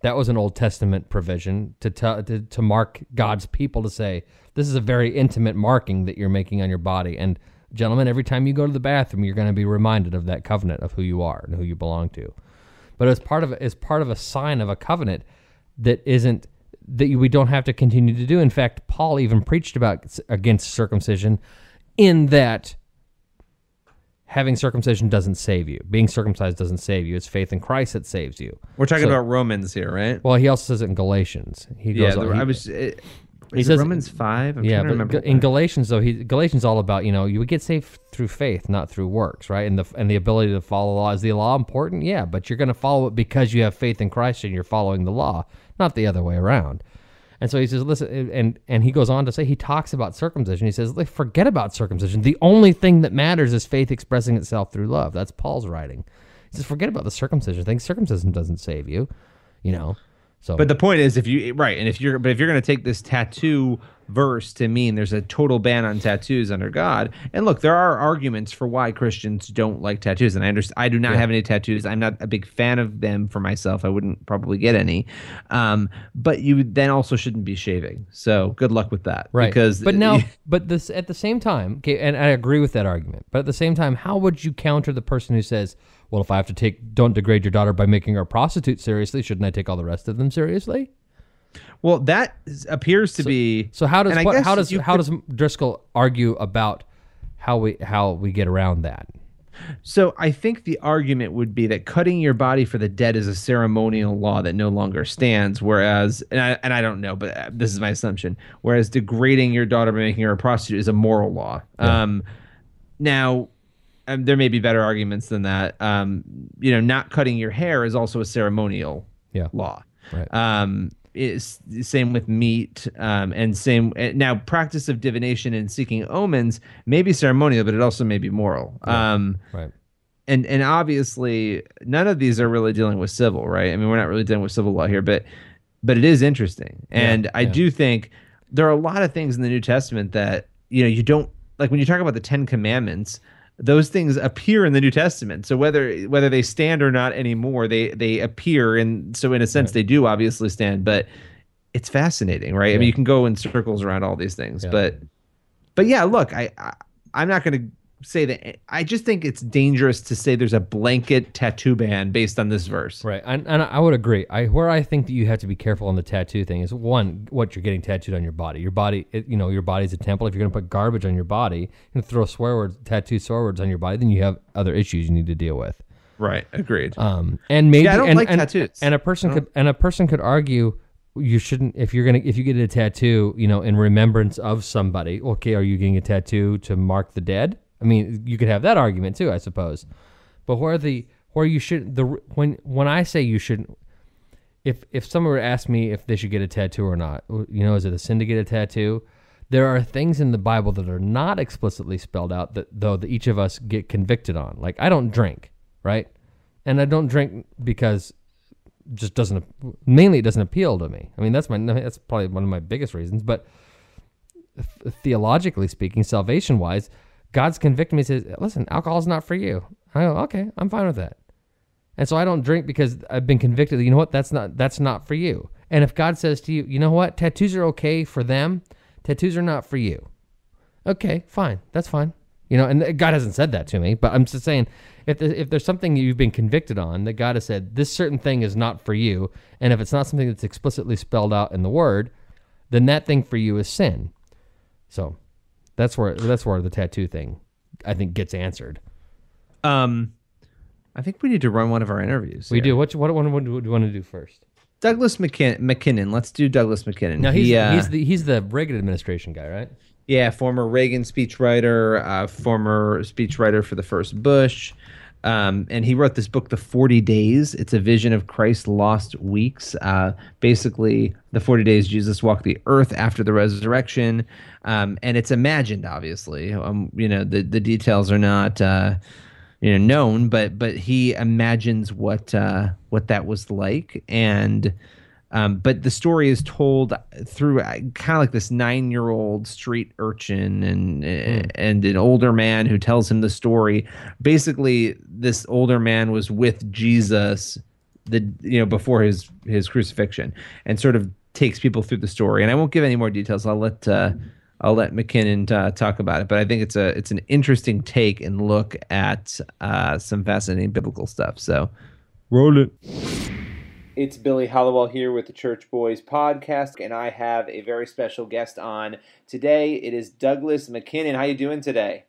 S4: that was an Old Testament provision to tell to, to mark God's people to say this is a very intimate marking that you're making on your body. And gentlemen, every time you go to the bathroom, you're going to be reminded of that covenant of who you are and who you belong to but as part of as part of a sign of a covenant that isn't that we don't have to continue to do. In fact, Paul even preached about against circumcision, in that having circumcision doesn't save you. Being circumcised doesn't save you. It's faith in Christ that saves you.
S5: we're talking
S4: so-
S5: about Romans here, right?
S4: Well, he also says it in Galatians. He
S5: yeah,
S4: goes.
S5: the,
S4: he-
S5: I was. It, is it
S4: says-
S5: Romans five. I'm
S4: yeah,
S5: trying to
S4: but in Galatians though, he Galatians all about you know you would get saved through faith, not through works, right? And the and the ability to follow the law is the law important, yeah, but you're going to follow it because you have faith in Christ and you're following the law, not the other way around. And so he says, listen, and and he goes on to say he talks about circumcision. He says, "Look, forget about circumcision. The only thing that matters is faith expressing itself through love. That's Paul's writing. He says, forget about the circumcision thing. Circumcision doesn't save you, you know. So,
S5: But the point is, if you right, and if you're, but if you're going to take this tattoo verse to mean there's a total ban on tattoos under God, and look, there are arguments for why Christians don't like tattoos, and I understand. I do not have any tattoos. I'm not a big fan of them for myself. I wouldn't probably get any. Um, but you then also shouldn't be shaving. So good luck with that,
S4: Right.
S5: Because
S4: but now, but this at the same time, okay, and I agree with that argument. But at the same time, how would you counter the person who says, "Well, if I have to take, don't degrade your daughter by making her a prostitute seriously, shouldn't I take all the rest of them seriously?"
S5: well, that appears to be.
S4: So how does what, how does how
S5: could-
S4: does Driscoll argue about how we how we get around that?
S5: So I think the argument would be that cutting your body for the dead is a ceremonial law that no longer stands, whereas and I, and I don't know, but uh, this is my assumption. Whereas degrading your daughter by making her a prostitute is a moral law. Um, now, um, there may be better arguments than that. Um, you know, not cutting your hair is also a ceremonial
S4: Yeah.
S5: law.
S4: Right.
S5: Um, it's same with meat, um, and same uh, now practice of divination and seeking omens may be ceremonial, but it also may be moral. Um,
S4: Right.
S5: and and obviously none of these are really dealing with civil, right? I mean, we're not really dealing with civil law here, but but it is interesting, and I
S4: yeah.
S5: do think there are a lot of things in the New Testament that you know you don't like when you talk about the Ten Commandments. Those things appear in the New Testament. So whether whether they stand or not anymore, they they appear, and so in a sense, they do obviously stand. But it's fascinating, right? I mean, you can go in circles around all these things,
S4: Yeah.
S5: but but yeah, look, I, I I'm not going to say that. I just think it's dangerous to say there's a blanket tattoo ban based on this verse.
S4: Right, and, and I would agree. I where I think that you have to be careful on the tattoo thing is one, what you're getting tattooed on your body. Your body, it, you know, your body's a temple. If you're going to put garbage on your body and throw swear words, tattoo swear words on your body, then you have other issues you need to deal with.
S5: Right. Agreed.
S4: Um, and maybe
S5: Yeah, I don't
S4: and,
S5: like
S4: and,
S5: tattoos.
S4: And a person could and a person could argue you shouldn't if you're gonna if you get a tattoo, you know, in remembrance of somebody. Okay, are you getting a tattoo to mark the dead? I mean, you could have that argument too, I suppose. But where the where you should the when when I say you shouldn't. If if someone were to ask me if they should get a tattoo or not, you know, is it a sin to get a tattoo? There are things in the Bible that are not explicitly spelled out that though that each of us get convicted on. Like I don't drink, right? And I don't drink because just doesn't mainly it doesn't appeal to me. I mean that's my that's probably one of my biggest reasons. But th- theologically speaking, salvation wise, God's convicting me says, "Listen, alcohol's not for you." I go, "Okay, I'm fine with that." And so I don't drink because I've been convicted. You know what? That's not that's not for you. And if God says to you, "You know what? Tattoos are okay for them. Tattoos are not for you." Okay, fine. That's fine. You know, and God hasn't said that to me, but I'm just saying if there, if there's something you've been convicted on that God has said this certain thing is not for you, and if it's not something that's explicitly spelled out in the Word, then that thing for you is sin. So that's where that's where the tattoo thing I think gets answered.
S5: Um, I think we need to run one of our interviews.
S4: We
S5: here.
S4: do. What what what do you want to do first?
S5: Douglas McKin- MacKinnon. Let's do Douglas MacKinnon.
S4: No, he's
S5: He, uh,
S4: he's the he's the Reagan administration guy, right?
S5: Yeah, former Reagan speechwriter, uh, former speechwriter for the first Bush. Um, and he wrote this book, The 40 Days. It's a vision of Christ's lost weeks. Uh, basically, the 40 days Jesus walked the earth after the resurrection. Um, and it's imagined, obviously. Um, you know, the, the details are not. Uh, you know known but but he imagines what uh what that was like and um but the story is told through kind of like this 9-year-old street urchin and and an older man who tells him the story. Basically this older man was with Jesus the you know before his his crucifixion and sort of takes people through the story. And I won't give any more details. I'll let uh I'll let MacKinnon uh, talk about it, but I think it's a it's an interesting take and look at uh, some fascinating biblical stuff. So, roll it. It's Billy Hallowell here with the Church Boys podcast, and I have a very special guest on today. It is Douglas MacKinnon. How you doing today?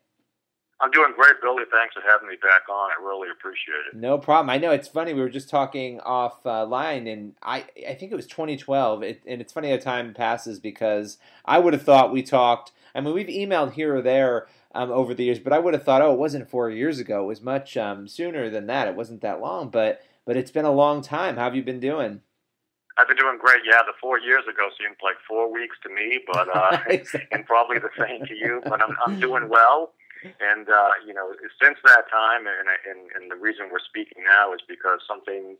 S6: I'm doing great, Billy. Thanks for having me back on. I really appreciate it.
S5: No problem. I know it's funny. We were just talking off uh, line, and I I think it was 2012. It, and it's funny how time passes because I would have thought we talked. I mean, we've emailed here or there um, over the years, but I would have thought, oh, it wasn't four years ago. It was much um, sooner than that. It wasn't that long, but but it's been a long time. How have you been doing?
S6: I've been doing great. Yeah, the four years ago seemed like four weeks to me, but uh, and probably the same to you. But I'm I'm doing well, and uh, you know, since that time, and and and the reason we're speaking now is because something.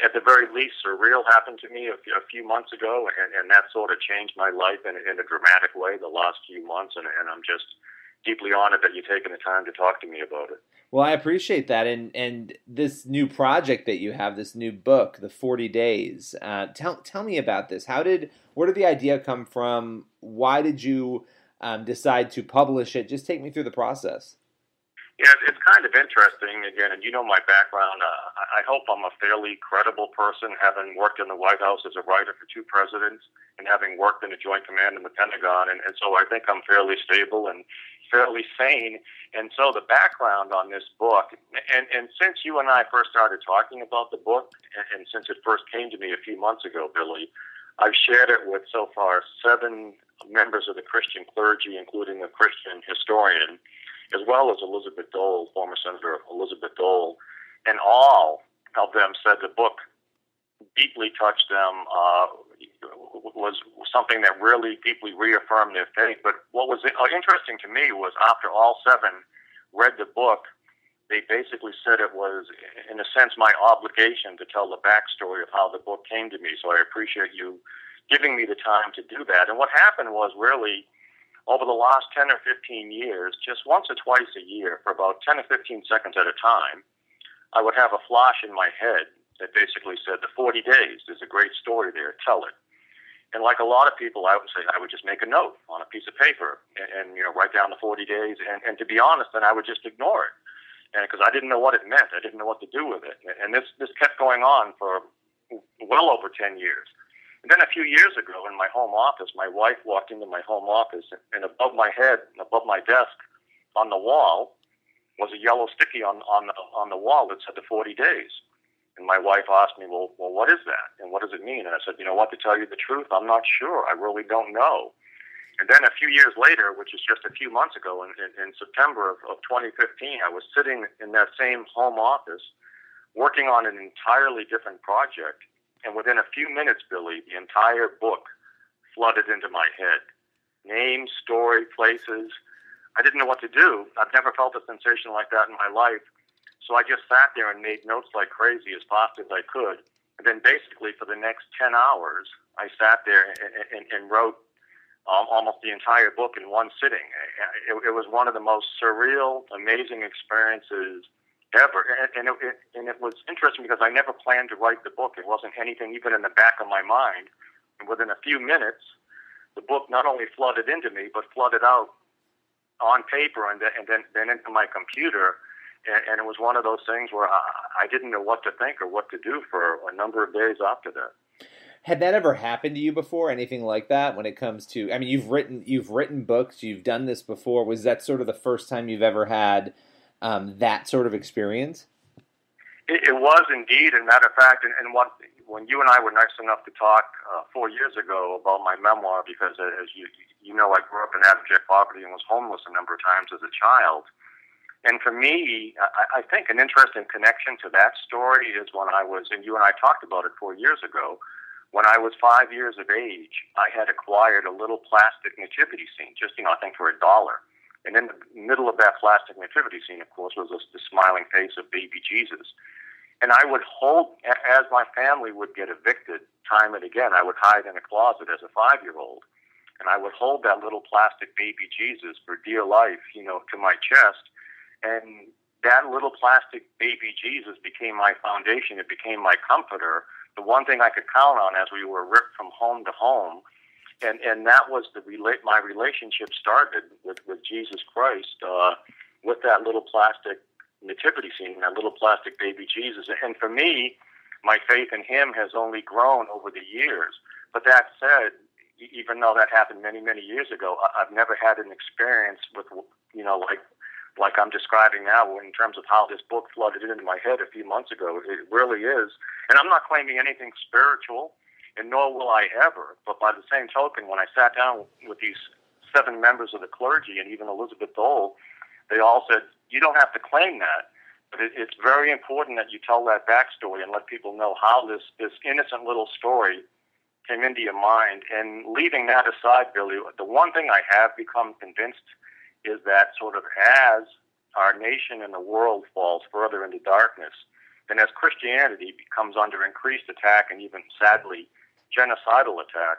S6: At the very least, surreal happened to me a few, a few months ago, and, and that sort of changed my life in, in a dramatic way the last few months, and, and I'm just deeply honored that you're taking the time to talk to me about it.
S5: Well, I appreciate that, and and this new project that you have, this new book, the Forty Days. Uh, tell tell me about this. How did where did the idea come from? Why did you um, decide to publish it? Just take me through the process.
S6: Yeah, it's kind of interesting again, and you know my background. Uh, I hope I'm a fairly credible person, having worked in the White House as a writer for two presidents, and having worked in the Joint Command in the Pentagon, and, and so I think I'm fairly stable and fairly sane. And so the background on this book, and and since you and I first started talking about the book, and, and since it first came to me a few months ago, Billy, I've shared it with so far seven members of the Christian clergy, including a Christian historian as well as Elizabeth Dole, former Senator Elizabeth Dole, and all of them said the book deeply touched them, uh, was something that really deeply reaffirmed their faith. But what was interesting to me was after all seven read the book, they basically said it was, in a sense, my obligation to tell the backstory of how the book came to me. So I appreciate you giving me the time to do that. And what happened was really over the last 10 or 15 years, just once or twice a year, for about 10 or 15 seconds at a time, I would have a flash in my head that basically said, The 40 days, there's a great story there, tell it. And like a lot of people, I would say I would just make a note on a piece of paper and, and you know write down the 40 days. And, and to be honest, then I would just ignore it, and because I didn't know what it meant, I didn't know what to do with it. And this this kept going on for well over 10 years. And then a few years ago, in my home office, my wife walked into my home office, and above my head, above my desk, on the wall, was a yellow sticky on on the, on the wall that said the 40 days. And my wife asked me, well, well, what is that? And what does it mean? And I said, you know what, to tell you the truth, I'm not sure. I really don't know. And then a few years later, which is just a few months ago, in, in, in September of, of 2015, I was sitting in that same home office working on an entirely different project. And within a few minutes, Billy, the entire book flooded into my head. Names, story, places. I didn't know what to do. I've never felt a sensation like that in my life. So I just sat there and made notes like crazy as fast as I could. And then basically for the next 10 hours, I sat there and, and, and wrote um, almost the entire book in one sitting. It, it was one of the most surreal, amazing experiences ever. And, and, it, and it was interesting because I never planned to write the book. It wasn't anything even in the back of my mind. And within a few minutes, the book not only flooded into me, but flooded out on paper and then, and then, then into my computer and, and it was one of those things where I, I didn't know what to think or what to do for a number of days after that.
S5: Had that ever happened to you before? Anything like that? When it comes to, I mean, you've written you've written books, you've done this before. Was that sort of the first time you've ever had um, that sort of experience?
S6: It, it was indeed, and matter of fact, and, and what when you and I were nice enough to talk uh, four years ago about my memoir, because uh, as you you know, I grew up in abject poverty and was homeless a number of times as a child. And for me, I, I think an interesting connection to that story is when I was, and you and I talked about it four years ago, when I was five years of age, I had acquired a little plastic nativity scene, just, you know, I think for a dollar. And in the middle of that plastic nativity scene, of course, was the smiling face of baby Jesus. And I would hold, as my family would get evicted time and again, I would hide in a closet as a five year old. And I would hold that little plastic baby Jesus for dear life, you know, to my chest and that little plastic baby Jesus became my foundation. It became my comforter. The one thing I could count on as we were ripped from home to home. And, and that was the relate, my relationship started with, with Jesus Christ, uh, with that little plastic nativity scene, that little plastic baby Jesus. And for me, my faith in him has only grown over the years. But that said, even though that happened many, many years ago, I've never had an experience with, you know, like like I'm describing now in terms of how this book flooded into my head a few months ago. It really is. And I'm not claiming anything spiritual, and nor will I ever. But by the same token, when I sat down with these seven members of the clergy and even Elizabeth Dole, they all said, You don't have to claim that. But it, it's very important that you tell that backstory and let people know how this, this innocent little story came into your mind. And leaving that aside, Billy, the one thing I have become convinced is that sort of as our nation and the world falls further into darkness, and as Christianity becomes under increased attack and even sadly genocidal attack,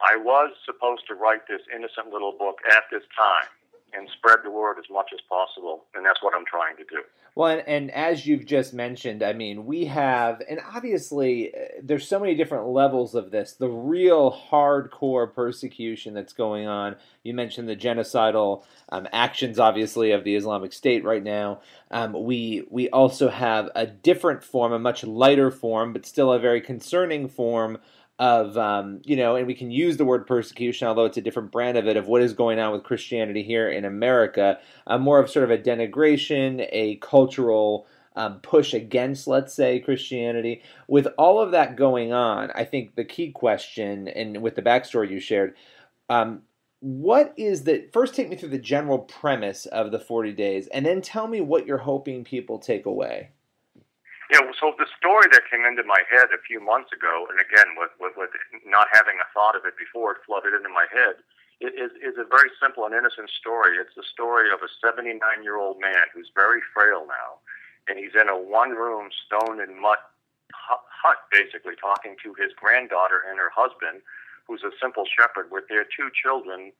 S6: I was supposed to write this innocent little book at this time and spread the word as much as possible. And that's what I'm trying to do.
S5: Well, and, and, as you've just mentioned, I mean, we have, and obviously, uh, there's so many different levels of this. The real hardcore persecution that's going on. You mentioned the genocidal um, actions, obviously, of the Islamic State right now. Um, we we also have a different form, a much lighter form, but still a very concerning form of um, you know, and we can use the word persecution, although it's a different brand of it, of what is going on with Christianity here in America. Uh, more of sort of a denigration, a cultural um, push against, let's say, Christianity. With all of that going on, I think the key question, and with the backstory you shared, um, what is the first? Take me through the general premise of the forty days, and then tell me what you're hoping people take away.
S6: Yeah, so the story that came into my head a few months ago, and again, with, with, with not having a thought of it before it flooded into my head, is, is a very simple and innocent story. It's the story of a 79 year old man who's very frail now, and he's in a one room stone and mud hut, basically, talking to his granddaughter and her husband, who's a simple shepherd, with their two children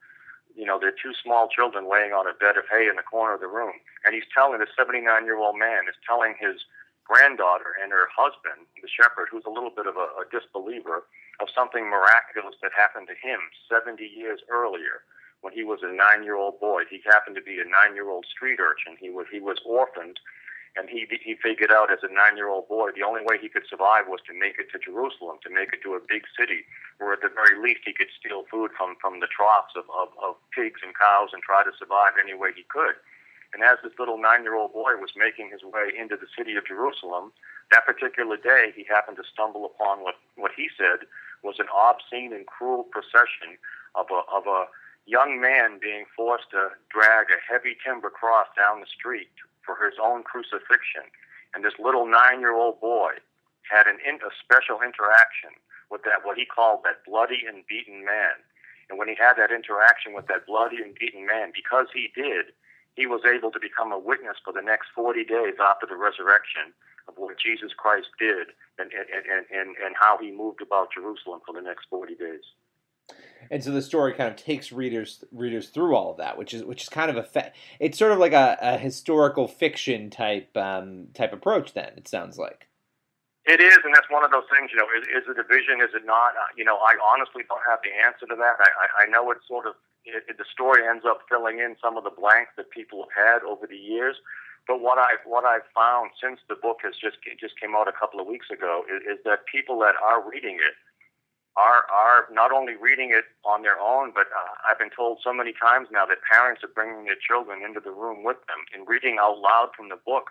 S6: you know, their two small children laying on a bed of hay in the corner of the room. And he's telling the 79 year old man is telling his granddaughter and her husband, the shepherd, who's a little bit of a, a disbeliever, of something miraculous that happened to him 70 years earlier when he was a nine year old boy. He happened to be a nine year old street urchin. He was, he was orphaned and he he figured out as a nine year old boy the only way he could survive was to make it to Jerusalem, to make it to a big city, where at the very least he could steal food from from the troughs of, of, of pigs and cows and try to survive any way he could. And as this little nine year old boy was making his way into the city of Jerusalem, that particular day he happened to stumble upon what, what he said was an obscene and cruel procession of a of a young man being forced to drag a heavy timber cross down the street for his own crucifixion. And this little nine year old boy had an in, a special interaction with that, what he called that bloody and beaten man. And when he had that interaction with that bloody and beaten man, because he did, he was able to become a witness for the next 40 days after the resurrection of what Jesus Christ did and, and, and, and how he moved about Jerusalem for the next 40 days
S7: and so the story kind of takes readers readers through all of that, which is which is kind of a fa- it's sort of like a, a historical fiction type um, type approach. Then it sounds like
S6: it is, and that's one of those things. You know, is, is it a vision? Is it not? Uh, you know, I honestly don't have the answer to that. I, I, I know it's sort of it, the story ends up filling in some of the blanks that people have had over the years. But what I what I've found since the book has just just came out a couple of weeks ago is, is that people that are reading it are are not only reading it on their own, but uh, I've been told so many times now that parents are bringing their children into the room with them and reading out loud from the book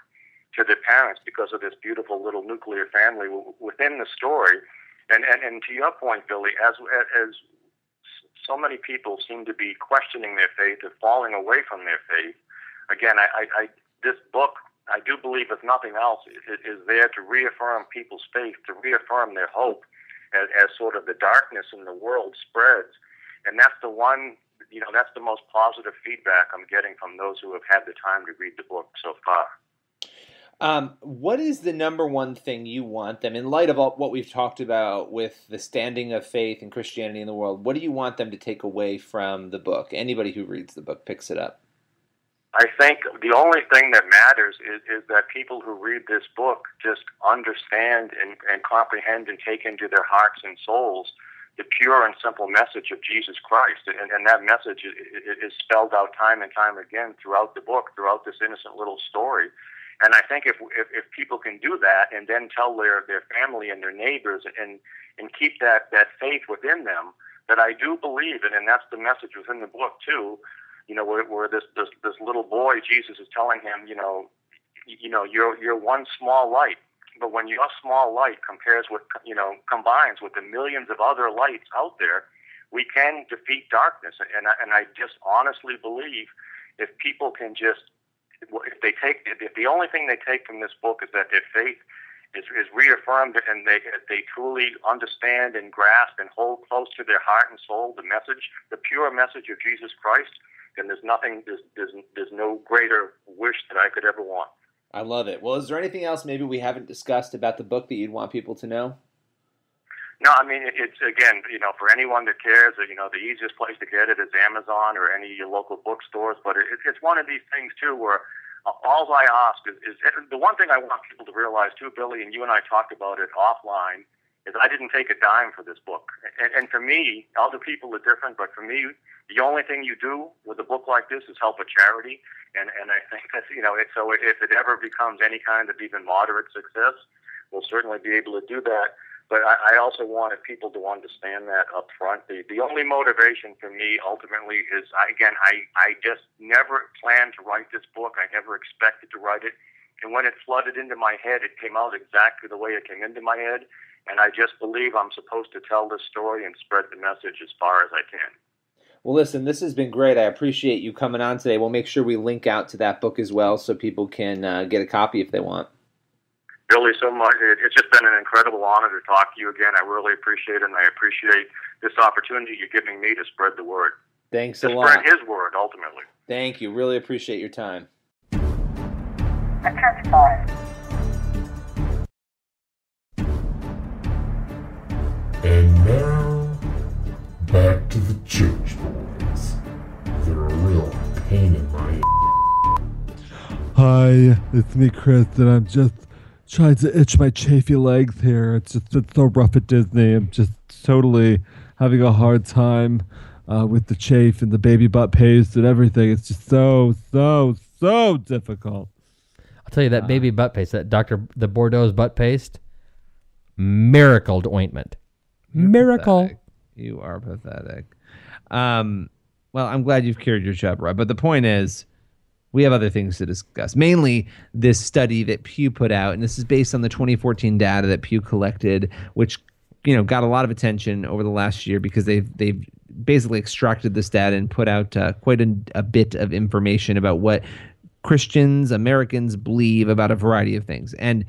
S6: to their parents because of this beautiful little nuclear family w- within the story. And, and and to your point, Billy, as as so many people seem to be questioning their faith or falling away from their faith, again, I, I, I this book I do believe, if nothing else, is, is there to reaffirm people's faith, to reaffirm their hope as, as sort of the darkness in the world spreads. And that's the one, you know, that's the most positive feedback I'm getting from those who have had the time to read the book so far.
S7: Um, what is the number one thing you want them, in light of all, what we've talked about with the standing of faith and Christianity in the world? What do you want them to take away from the book? Anybody who reads the book picks it up.
S6: I think the only thing that matters is, is that people who read this book just understand and, and comprehend and take into their hearts and souls the pure and simple message of Jesus Christ. And, and that message is, is spelled out time and time again throughout the book, throughout this innocent little story. And I think if, if, if people can do that and then tell their, their family and their neighbors and, and keep that, that faith within them, that I do believe, and, and that's the message within the book too, you know, where, where this, this this little boy, Jesus is telling him, you know, you know, you're you're one small light, but when your small light compares with, you know, combines with the millions of other lights out there, we can defeat darkness. And I, and I just honestly believe if people can just, if they take, if the only thing they take from this book is that their faith is, is reaffirmed and they they truly understand and grasp and hold close to their heart and soul the message, the pure message of Jesus Christ then there's nothing, there's, there's, there's no greater wish that I could ever want.
S7: I love it. Well, is there anything else maybe we haven't discussed about the book that you'd want people to know?
S6: No, I mean it's again, you know, for anyone that cares, you know, the easiest place to get it is Amazon or any local bookstores. But it, it's one of these things too, where uh, all I ask is, is the one thing I want people to realize too, Billy, and you and I talked about it offline, is I didn't take a dime for this book. And, and for me, other people are different, but for me, the only thing you do with a book like this is help a charity, and and I think that's you know it, so if it ever becomes any kind of even moderate success, we'll certainly be able to do that. But I, I also wanted people to understand that up front. The the only motivation for me ultimately is I, again I I just never planned to write this book. I never expected to write it, and when it flooded into my head, it came out exactly the way it came into my head. And I just believe I'm supposed to tell this story and spread the message as far as I can.
S7: Well, listen, this has been great. I appreciate you coming on today. We'll make sure we link out to that book as well so people can uh, get a copy if they want.
S6: Billy so much—it's just been an incredible honor to talk to you again. I really appreciate it, and I appreciate this opportunity you're giving me to spread the word.
S7: Thanks
S6: to
S7: a lot.
S6: Spread his word, ultimately.
S7: Thank you. Really appreciate your time.
S2: And now, back to the church boys. They're a real pain in my.
S8: Hi, it's me, Chris, and I'm just trying to itch my chafy legs here. It's just it's so rough at Disney. I'm just totally having a hard time uh, with the chafe and the baby butt paste and everything. It's just so so so difficult.
S4: I'll tell you that baby butt paste, that Doctor the Boudreaux's butt paste, miracle ointment, miracle.
S5: Pathetic. You are pathetic. Um, well, I'm glad you've cured your chub rub, but the point is, we have other things to discuss. Mainly this study that Pew put out, and this is based on the 2014 data that Pew collected, which you know got a lot of attention over the last year because they've they've basically extracted this data and put out uh, quite a, a bit of information about what Christians, Americans believe about a variety of things. And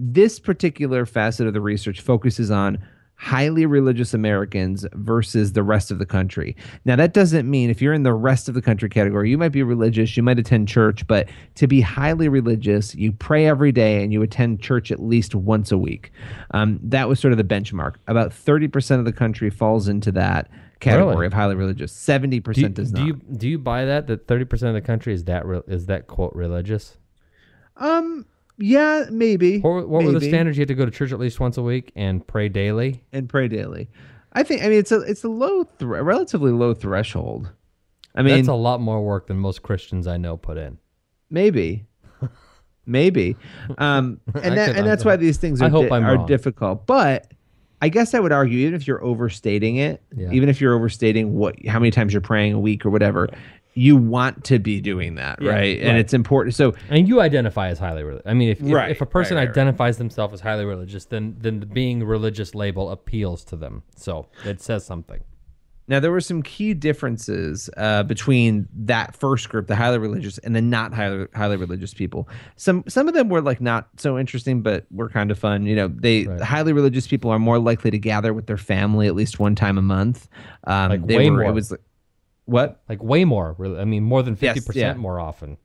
S5: this particular facet of the research focuses on highly religious Americans versus the rest of the country. Now, that doesn't mean if you're in the rest of the country category, you might be religious, you might attend church, but to be highly religious, you pray every day and you attend church at least once a week. Um, that was sort of the benchmark. About 30% of the country falls into that category
S4: Really?
S5: of highly religious. 70%
S4: Do you,
S5: does
S4: do
S5: not.
S4: you do you buy that that thirty percent of the country is that re- is that quote religious?
S5: um, yeah, maybe.
S4: What, what were the standards? You had to go to church at least once a week and pray daily.
S5: and pray daily. I think. I mean, it's a it's a low, thr relatively low threshold. I mean,
S4: That's a lot more work than most Christians I know put in.
S5: maybe, maybe, um, and that, and that's why these things are di- are
S4: wrong.
S5: difficult. But I guess I would argue, even if you're overstating it,
S4: Yeah.
S5: even if you're overstating what how many times you're praying a week or whatever, you want to be doing that,
S4: Yeah,
S5: right? And it's important. So
S4: And you identify as highly religious. I mean, if, if,
S5: Right,
S4: if a person
S5: right, right, right.
S4: identifies themselves as highly religious, then then the being religious label appeals to them. So it says something.
S5: Now there were some key differences uh, between that first group, the highly religious, and the not highly highly religious people. Some some of them were like not so interesting, but were kind of fun. You know, they
S4: Right.
S5: highly religious people are more likely to gather with their family at least one time a month. Um,
S4: Like
S5: they
S4: way
S5: were,
S4: more.
S5: It was what?
S4: Like way more. really- I mean, more than
S5: Yes,
S4: fifty
S5: yeah.
S4: percent more often.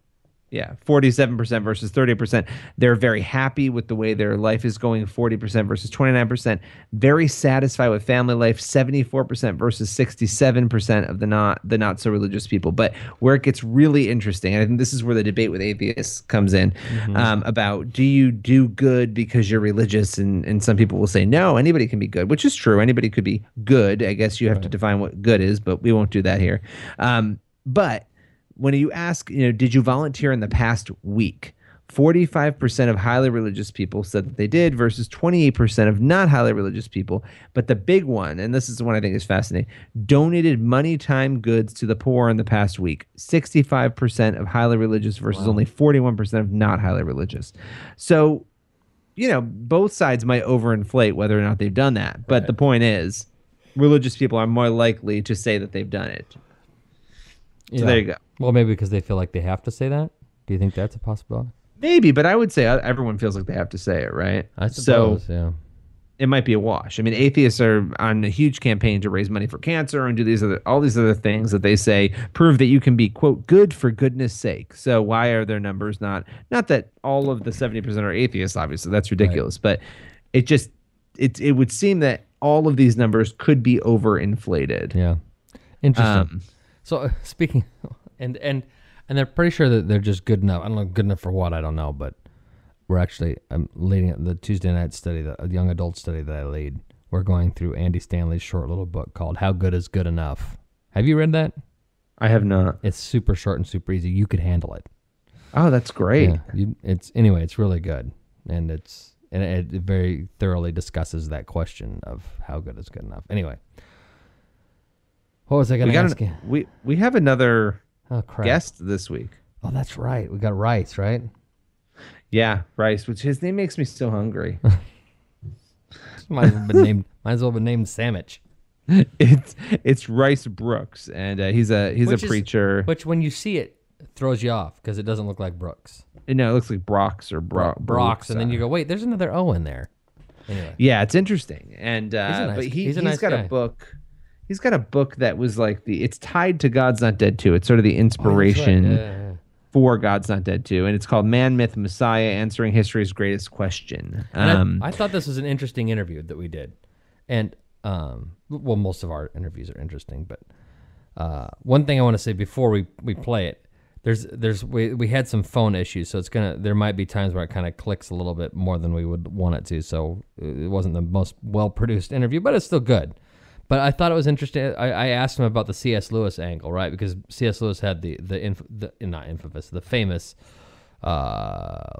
S5: Yeah, forty-seven percent versus thirty percent. They're very happy with the way their life is going. Forty percent versus twenty-nine percent. Very satisfied with family life. Seventy-four percent versus sixty-seven percent of the not the not so religious people. But where it gets really interesting, and I think this is where the debate with atheists comes in, um, about do you do good because you're religious, and and some people will say no, anybody can be good, which is true. Anybody could be good. I guess you have to define what good is, but we won't do that here. Um, but when you ask, you know, did you volunteer in the past week? 45% of highly religious people said that they did versus 28% of not highly religious people. But the big one, and this is the one I think is fascinating, donated money, time, goods to the poor in the past week. 65% of highly religious versus only 41% of not highly religious. So, you know, both sides might overinflate whether or not they've done that. But
S4: Right.
S5: the point is, religious people are more likely to say that they've done it. So there you go.
S4: Well, maybe because they feel like they have to say that. Do you think that's a possibility?
S5: Maybe, but I would say uh, everyone feels like they have to say it, right?
S4: I suppose. yeah.
S5: it might be a wash. I mean, atheists are on a huge campaign to raise money for cancer and do these other all these other things that they say prove that you can be quote good for goodness sake. So why are their numbers not not that all of the 70% are atheists obviously. That's ridiculous, but it just it it would seem that all of these numbers could be overinflated.
S4: Yeah. Interesting.
S5: Um,
S4: so uh, speaking, and and and they're pretty sure that they're just good enough. I don't know good enough for what I don't know, but we're actually I'm leading the Tuesday night study, the young adult study that I lead. We're going through Andy Stanley's short little book called "How Good Is Good Enough." Have you read that?
S5: I have not.
S4: It's super short and super easy. You could handle it.
S5: Oh, that's great.
S4: Yeah, you, it's anyway. It's really good, and it's and it, it very thoroughly discusses that question of how good is good enough. Anyway, what was I going to ask you?
S5: we we have another
S4: Oh
S5: guest this week.
S4: Oh, that's right. We got rice, right?
S5: Yeah, Rice, which his name makes me so hungry.
S4: Might as well been named. Might as well been named Sandwich.
S5: it's it's Rice Broocks, and uh, he's a he's
S4: Which
S5: a
S4: is-
S5: preacher.
S4: Which, when you see it, throws you off because it doesn't look like Brooks.
S5: no, it looks like Brox or Bro-
S4: Brox, and then
S5: uh,
S4: you go, wait, there's another O in there. Anyway,
S5: Yeah, it's interesting, and uh,
S4: He's nice-
S5: but he
S4: he's a nice
S5: got
S4: guy.
S5: a book. He's got a book that was like the. It's tied to God's Not Dead too. It's sort of the inspiration
S4: Oh, Yeah, yeah, yeah.
S5: for God's Not Dead too, and it's called Man, Myth, Messiah: Answering History's Greatest Question.
S4: And I-
S5: Um,
S4: I, thought this was an interesting interview that we did, and um, well, most of our interviews are interesting, but uh, one thing I want to say before we we play it, there's there's we we had some phone issues, so it's gonna there might be times where it kind of clicks a little bit more than we would want it to. So it wasn't the most well produced interview, but it's still good. But I thought it was interesting. I, I asked him about the C.S. Lewis angle, right? Because C.S. Lewis had the the, inf- the not infamous, the famous uh,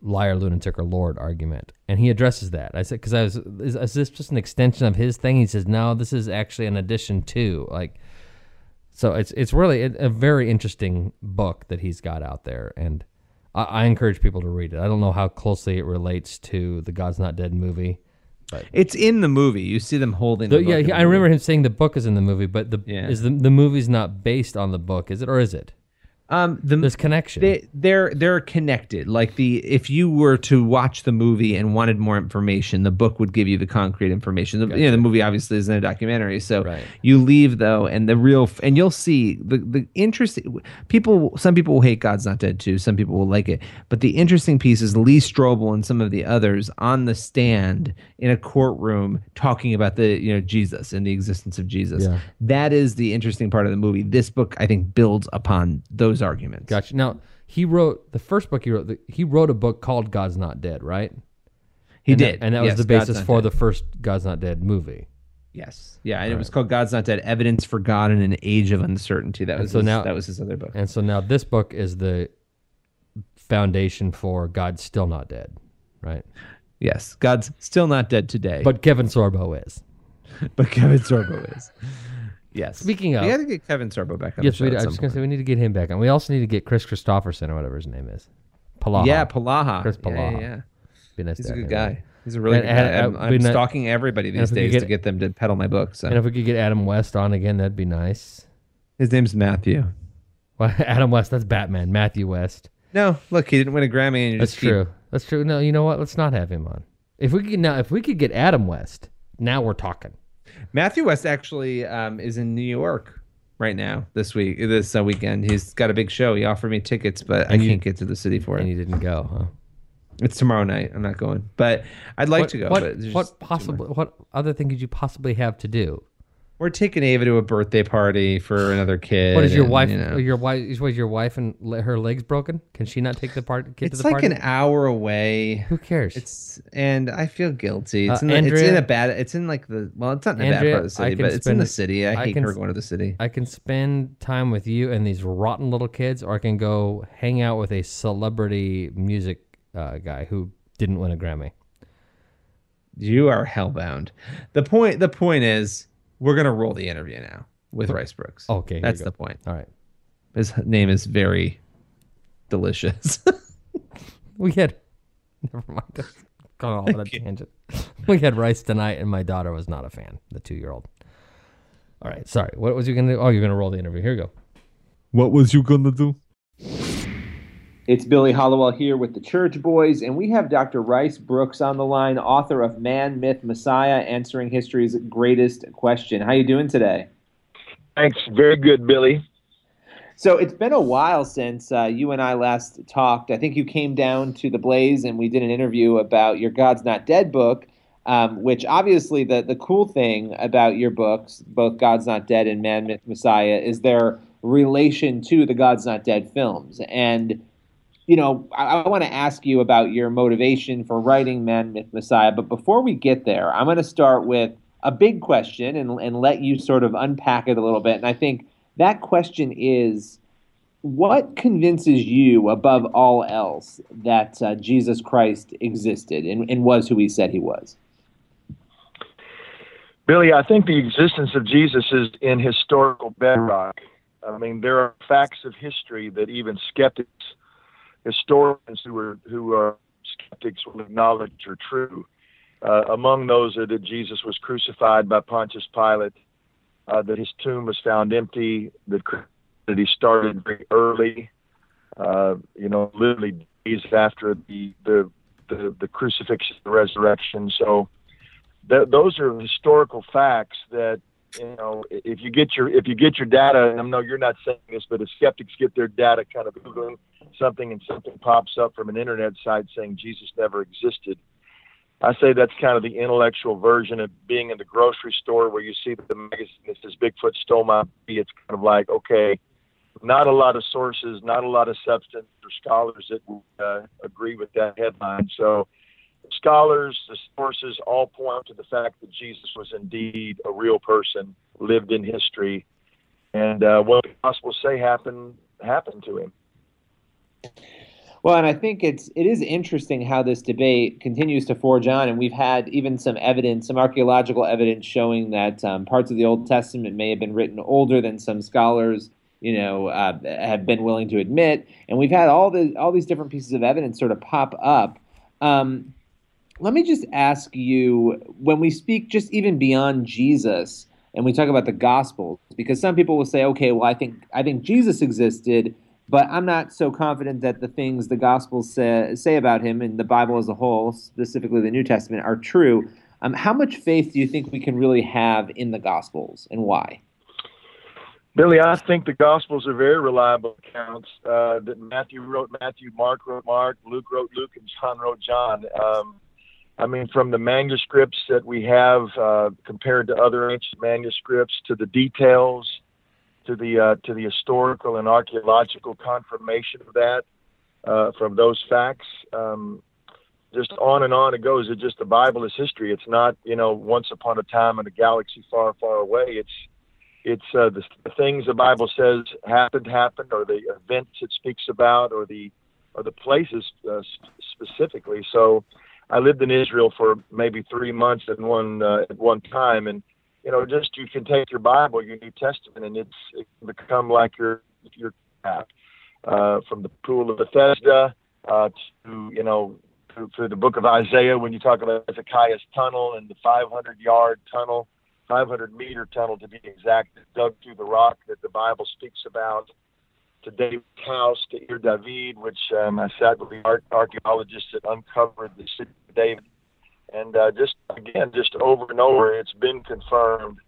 S4: liar, lunatic, or lord argument, and he addresses that. I said, because I was, is, is this just an extension of his thing? He says, no, this is actually an addition to like. So it's it's really a, a very interesting book that he's got out there, and I, I encourage people to read it. I don't know how closely it relates to the God's Not Dead movie.
S5: It's in the movie. You see them holding.
S4: The-
S5: The,
S4: yeah,
S5: book in the
S4: I remember
S5: movie.
S4: him saying the book is in the movie, but the
S5: Yeah.
S4: is the the movie's not based on the book, is it, or is it?
S5: Um, the
S4: There's connection.
S5: They, they're they're connected. Like the if you were to watch the movie and wanted more information, the book would give you the concrete information. The, You know, the movie obviously isn't a documentary, so
S4: Right.
S5: you leave though, and the real and you'll see the the interesting people. Some people will hate God's Not Dead too. Some people will like it, but the interesting piece is Lee Strobel and some of the others on the stand in a courtroom talking about the you know Jesus and the existence of Jesus.
S4: Yeah.
S5: That is the interesting part of the movie. This book, I think, builds upon those arguments.
S4: Gotcha. Now he wrote the first book he wrote. The, he wrote a book called God's Not Dead, right?
S5: He
S4: and
S5: did,
S4: that, and that
S5: Yes,
S4: was the basis for
S5: Dead.
S4: the first God's Not Dead movie.
S5: Yes, yeah, and it was called "God's Not Dead: Evidence for God in an Age of Uncertainty." That
S4: And
S5: was
S4: so
S5: his,
S4: now-
S5: that was his other book.
S4: And so now this book is the foundation for God's Still Not Dead, right?
S5: Yes, God's still not dead today,
S4: But Kevin Sorbo is.
S5: but Kevin Sorbo is. Yes.
S4: Speaking of-
S5: we got to get Kevin Sorbo back on
S4: Yes,
S5: the
S4: we. I was going to say we need to get him back on. We also need to get Chris Christopherson or whatever his name is. Palaha.
S5: Yeah, Palaha.
S4: Chris Palaha.
S5: yeah, yeah.
S4: Be nice
S5: He's a good guy.
S4: back.
S5: He's a really
S4: And-
S5: good guy. I'm, I'm
S4: ni-
S5: stalking everybody these
S4: if we could
S5: days
S4: get-
S5: to get them to peddle my book. So
S4: And if we could get Adam West on again, that'd be nice.
S5: his name's Matthew.
S4: Well, Adam West, that's Batman. Matthew West.
S5: No, look, he didn't win a Grammy, and
S4: That's
S5: just keep-
S4: true. That's true. No, you know what? Let's not have him on. If we could now, if we could get Adam West, now we're talking.
S5: Matthew West actually um, is in New York right now this week, this uh, weekend. He's got a big show. He offered me tickets, but I
S4: you-
S5: can't get to the city for
S4: And
S5: it.
S4: you didn't go, huh?
S5: It's tomorrow night. I'm not going, but I'd like
S4: what,
S5: to go.
S4: What,
S5: but
S4: what
S5: too
S4: possible? What other thing could you possibly have to do?
S5: We're taking Ava to a birthday party for another kid.
S4: What is your
S5: and,
S4: wife?
S5: you know.
S4: Your wife is was your wife and her legs broken? Can she not take the part? Kid
S5: It's
S4: to the
S5: like
S4: party?
S5: an hour away.
S4: Who cares?
S5: It's and I feel guilty. It's
S4: Uh,
S5: in the, it's in a bad. It's in like the well, it's not in a bad part of the city, but it's in the city. I,
S4: I
S5: hate
S4: can
S5: her going to the city.
S4: I can spend time with you and these rotten little kids, or I can go hang out with a celebrity music uh, guy who didn't win a Grammy.
S5: You are hellbound. The point. The point is, we're gonna roll the interview now with Rice Broocks.
S4: Okay,
S5: that's the point.
S4: All right.
S5: His name is very delicious.
S4: We had never mind. That's Gone off on a tangent. We had rice tonight, and my daughter was not a fan. The two-year-old. All right, sorry. What was you gonna do? Oh, you're gonna roll the interview. Here you go.
S8: What was you gonna do?
S7: It's Billy Hallowell here with the Church Boys, and we have Dr. Rice Broocks on the line, author of Man, Myth, Messiah, answering history's greatest question. How are you doing today?
S9: Thanks. Very good, Billy.
S7: So it's been a while since uh, you and I last talked. I think you came down to the Blaze and we did an interview about your God's Not Dead book, um, which obviously the, the cool thing about your books, both God's Not Dead and Man, Myth, Messiah, is their relation to the God's Not Dead films. And, you know, I, I want to ask you about your motivation for writing Man, Myth, Messiah. But before we get there, I'm going to start with a big question and, and let you sort of unpack it a little bit. And I think that question is what convinces you above all else that uh, Jesus Christ existed and, and was who he said he was?
S9: Billy, I think the existence of Jesus is in historical bedrock. I mean, there are facts of history that even skeptics, historians who are who are skeptics will acknowledge are true. Uh, among those are that Jesus was crucified by Pontius Pilate, uh, that his tomb was found empty, that that he started very early, uh, you know, literally days after the the the, the crucifixion, the resurrection. So th- those are historical facts that you know if you get your if you get your data and I know you're not saying this but if skeptics get their data kind of googling something and something pops up from an internet site saying Jesus never existed I say that's kind of the intellectual version of being in the grocery store where you see the magazine that says Bigfoot stole my bee. It's kind of like, okay, not a lot of sources, not a lot of substance or scholars that would uh, agree with that headline. So, scholars, the sources all point to the fact that Jesus was indeed a real person, lived in history, and uh, what the Gospels say happened happened to him.
S7: Well, and I think it's it is interesting how this debate continues to forge on, and we've had even some evidence, some archaeological evidence showing that um, parts of the Old Testament may have been written older than some scholars, you know, uh, have been willing to admit. And we've had all the all these different pieces of evidence sort of pop up. Um, let me just ask you, when we speak just even beyond Jesus, and we talk about the Gospels, because some people will say, okay, well, I think I think Jesus existed but I'm not so confident that the things the Gospels say, say about him and the Bible as a whole, specifically the New Testament, are true. Um, how much faith do you think we can really have in the Gospels, and why?
S9: Billy, I think the Gospels are very reliable accounts. Uh, that Matthew wrote Matthew, Mark wrote Mark, Luke wrote Luke, and John wrote John. Um, I mean, from the manuscripts that we have uh, compared to other ancient manuscripts to the details to the uh, to the historical and archaeological confirmation of that uh, from those facts. Um, just on and on it goes. It's just the Bible is history. It's not you know once upon a time in a galaxy far far away. It's it's uh, the, the things the Bible says happened happened, or the events it speaks about, or the or the places uh, specifically. So, I lived in Israel for maybe three months at one uh, at one time, and you know, just you can take your Bible, your New Testament, and it's it can become like your your map. Uh, from the pool of Bethesda uh, to you know to, to the book of Isaiah when you talk about Hezekiah's tunnel and the 500 yard tunnel, 500 meter tunnel to be exact, dug through the rock that the Bible speaks about. To David's house, to Ir David, which um, I sat with the archaeologists that uncovered the city of David and uh, just again, just over and over, it's been confirmed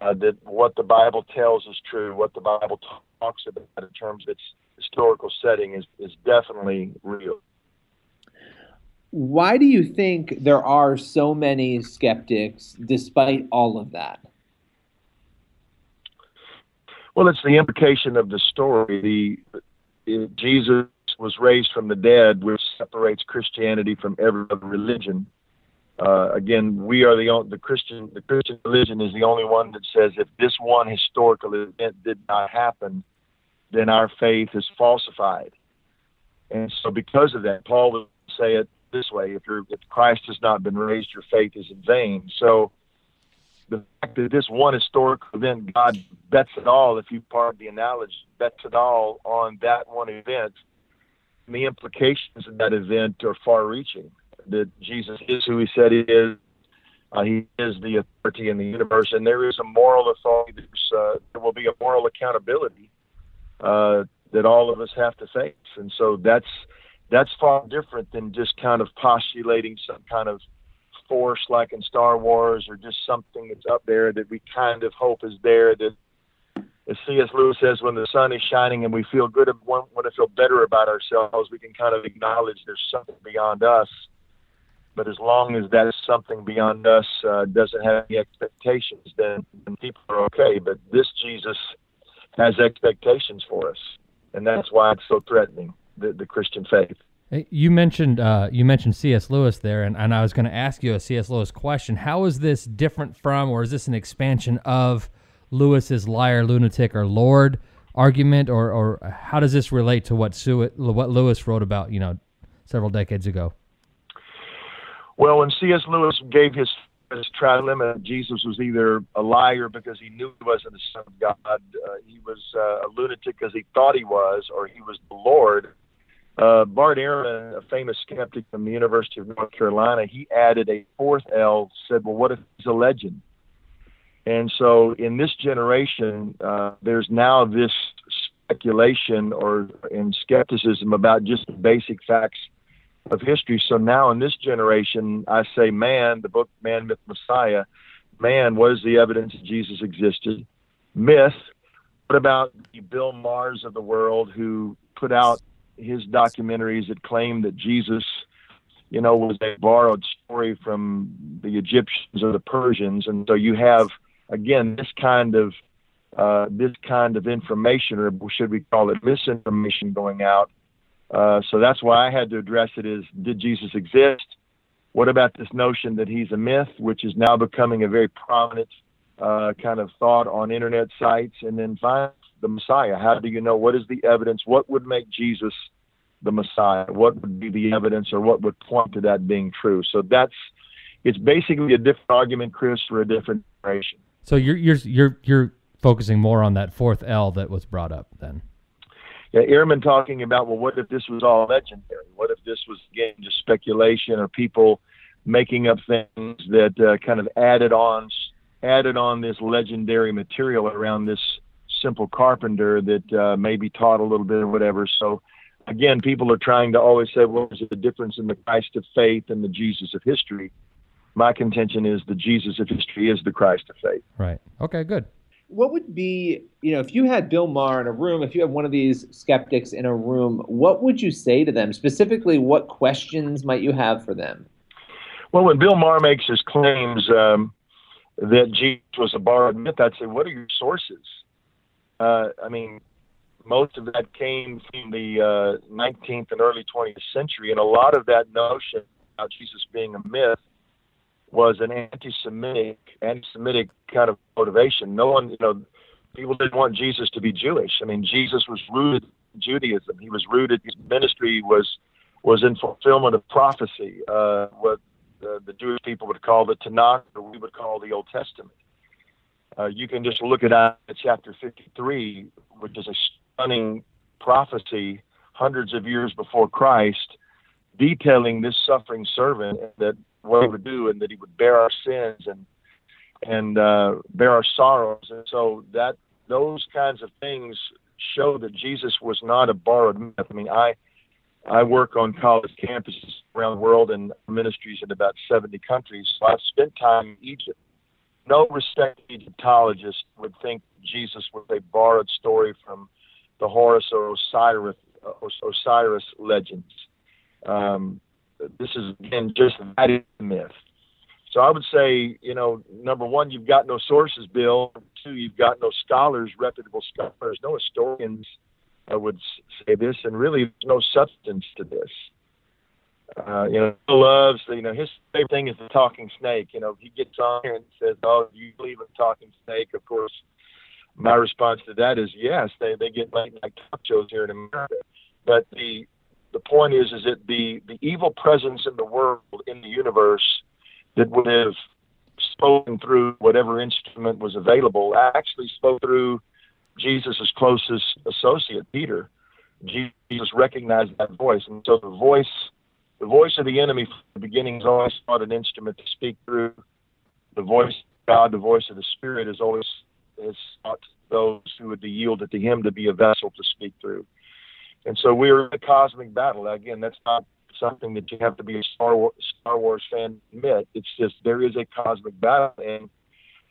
S9: uh, that what the Bible tells is true. What the Bible talks about in terms of its historical setting is is definitely real.
S7: Why do you think there are so many skeptics, despite all of that?
S9: Well, it's the implication of the story. The Jesus was raised from the dead, which separates Christianity from every other religion uh, again, we are the the Christian the Christian religion is the only one that says if this one historical event did not happen, then our faith is falsified. And so, because of that, Paul would say it this way: if, if Christ has not been raised, your faith is in vain. So, the fact that this one historical event, God bets it all, if you pardon the analogy, bets it all on that one event, the implications of that event are far-reaching that Jesus is who he said he is. Uh, he is the authority in the universe, and there is a moral authority. Uh, there will be a moral accountability uh, that all of us have to face, and so that's that's far different than just kind of postulating some kind of force like in Star Wars, or just something that's up there that we kind of hope is there. That, as C.S. Lewis says, when the sun is shining and we feel good, and want to feel better about ourselves, we can kind of acknowledge there's something beyond us but as long as that is something beyond us, uh, doesn't have any expectations, then, people are okay. But this Jesus has expectations for us, and that's why it's so threatening the, the Christian faith.
S4: You mentioned uh, you mentioned C.S. Lewis there, and, and I was going to ask you a C.S. Lewis question. How is this different from, or is this an expansion of Lewis's liar, lunatic, or Lord argument, or, or how does this relate to what Sue, what Lewis wrote about, you know, several decades ago?
S9: Well, when C.S. Lewis gave his his trilemma, Jesus was either a liar because he knew he wasn't the Son of God, uh, he was uh, a lunatic because he thought he was, or he was the Lord. Uh, Bart Ehrman, a famous skeptic from the University of North Carolina, he added a fourth L, said, Well, what if he's a legend? And so in this generation, uh, there's now this speculation or in skepticism about just the basic facts of history. So now in this generation, I say, man, the book Man, Myth, Messiah, man, what is the evidence that Jesus existed? Myth, what about the Bill Mahers of the world who put out his documentaries that claim that Jesus, you know, was a borrowed story from the Egyptians or the Persians. And so you have, again, this kind of uh, this kind of information, or should we call it misinformation, going out. Uh, so that's why I had to address it: is did Jesus exist? What about this notion that he's a myth, which is now becoming a very prominent uh, kind of thought on internet sites? And then finally, the Messiah. How do you know what is the evidence? What would make Jesus the Messiah? What would be the evidence, or what would point to that being true? So that's it's basically a different argument, Chris, for a different generation.
S4: So you're you're you're you're focusing more on that fourth L that was brought up then.
S9: Yeah, Ehrman talking about well, what if this was all legendary? What if this was again just speculation or people making up things that uh, kind of added on added on this legendary material around this simple carpenter that uh, maybe taught a little bit or whatever. So again, people are trying to always say, well, there's a difference in the Christ of faith and the Jesus of history. My contention is the Jesus of history is the Christ of faith.
S4: Right. Okay. Good.
S7: What would be, you know, if you had Bill Maher in a room, if you had one of these skeptics in a room, what would you say to them? Specifically, what questions might you have for them?
S9: Well, when Bill Maher makes his claims um, that Jesus was a borrowed myth, I'd say, what are your sources? Uh, I mean, most of that came from the uh, 19th and early 20th century, and a lot of that notion about Jesus being a myth was an anti-Semitic, anti-Semitic kind of motivation. No one, you know, people didn't want Jesus to be Jewish. I mean, Jesus was rooted in Judaism. He was rooted. His ministry was was in fulfillment of prophecy. Uh, what the, the Jewish people would call the Tanakh, or we would call the Old Testament. Uh, you can just look at chapter 53, which is a stunning prophecy hundreds of years before Christ, detailing this suffering servant that what he would do and that he would bear our sins and and uh, bear our sorrows. And so that those kinds of things show that Jesus was not a borrowed myth. I mean, I I work on college campuses around the world and ministries in about 70 countries. So I've spent time in Egypt. No respected Egyptologist would think Jesus was a borrowed story from the Horus or Osiris, Osiris legends. Um, this is again just that is a myth. So I would say, you know, number one, you've got no sources, Bill. Two, you've got no scholars, reputable scholars, no historians I would say this, and really no substance to this. Uh, you know, Bill loves, you know, his favorite thing is the talking snake. You know, he gets on here and says, "Oh, you believe in talking snake?" Of course, my response to that is yes. They they get late night talk shows here in America, but the the point is is that the the evil presence in the world in the universe that would have spoken through whatever instrument was available actually spoke through Jesus' closest associate, Peter. Jesus recognized that voice, and so the voice, the voice of the enemy from the beginning is always thought an instrument to speak through. The voice of God, the voice of the Spirit, is always has sought those who would be yielded to Him to be a vessel to speak through. And so we're in a cosmic battle. Again, that's not something that you have to be a Star Wars, Star Wars fan to admit. It's just there is a cosmic battle, and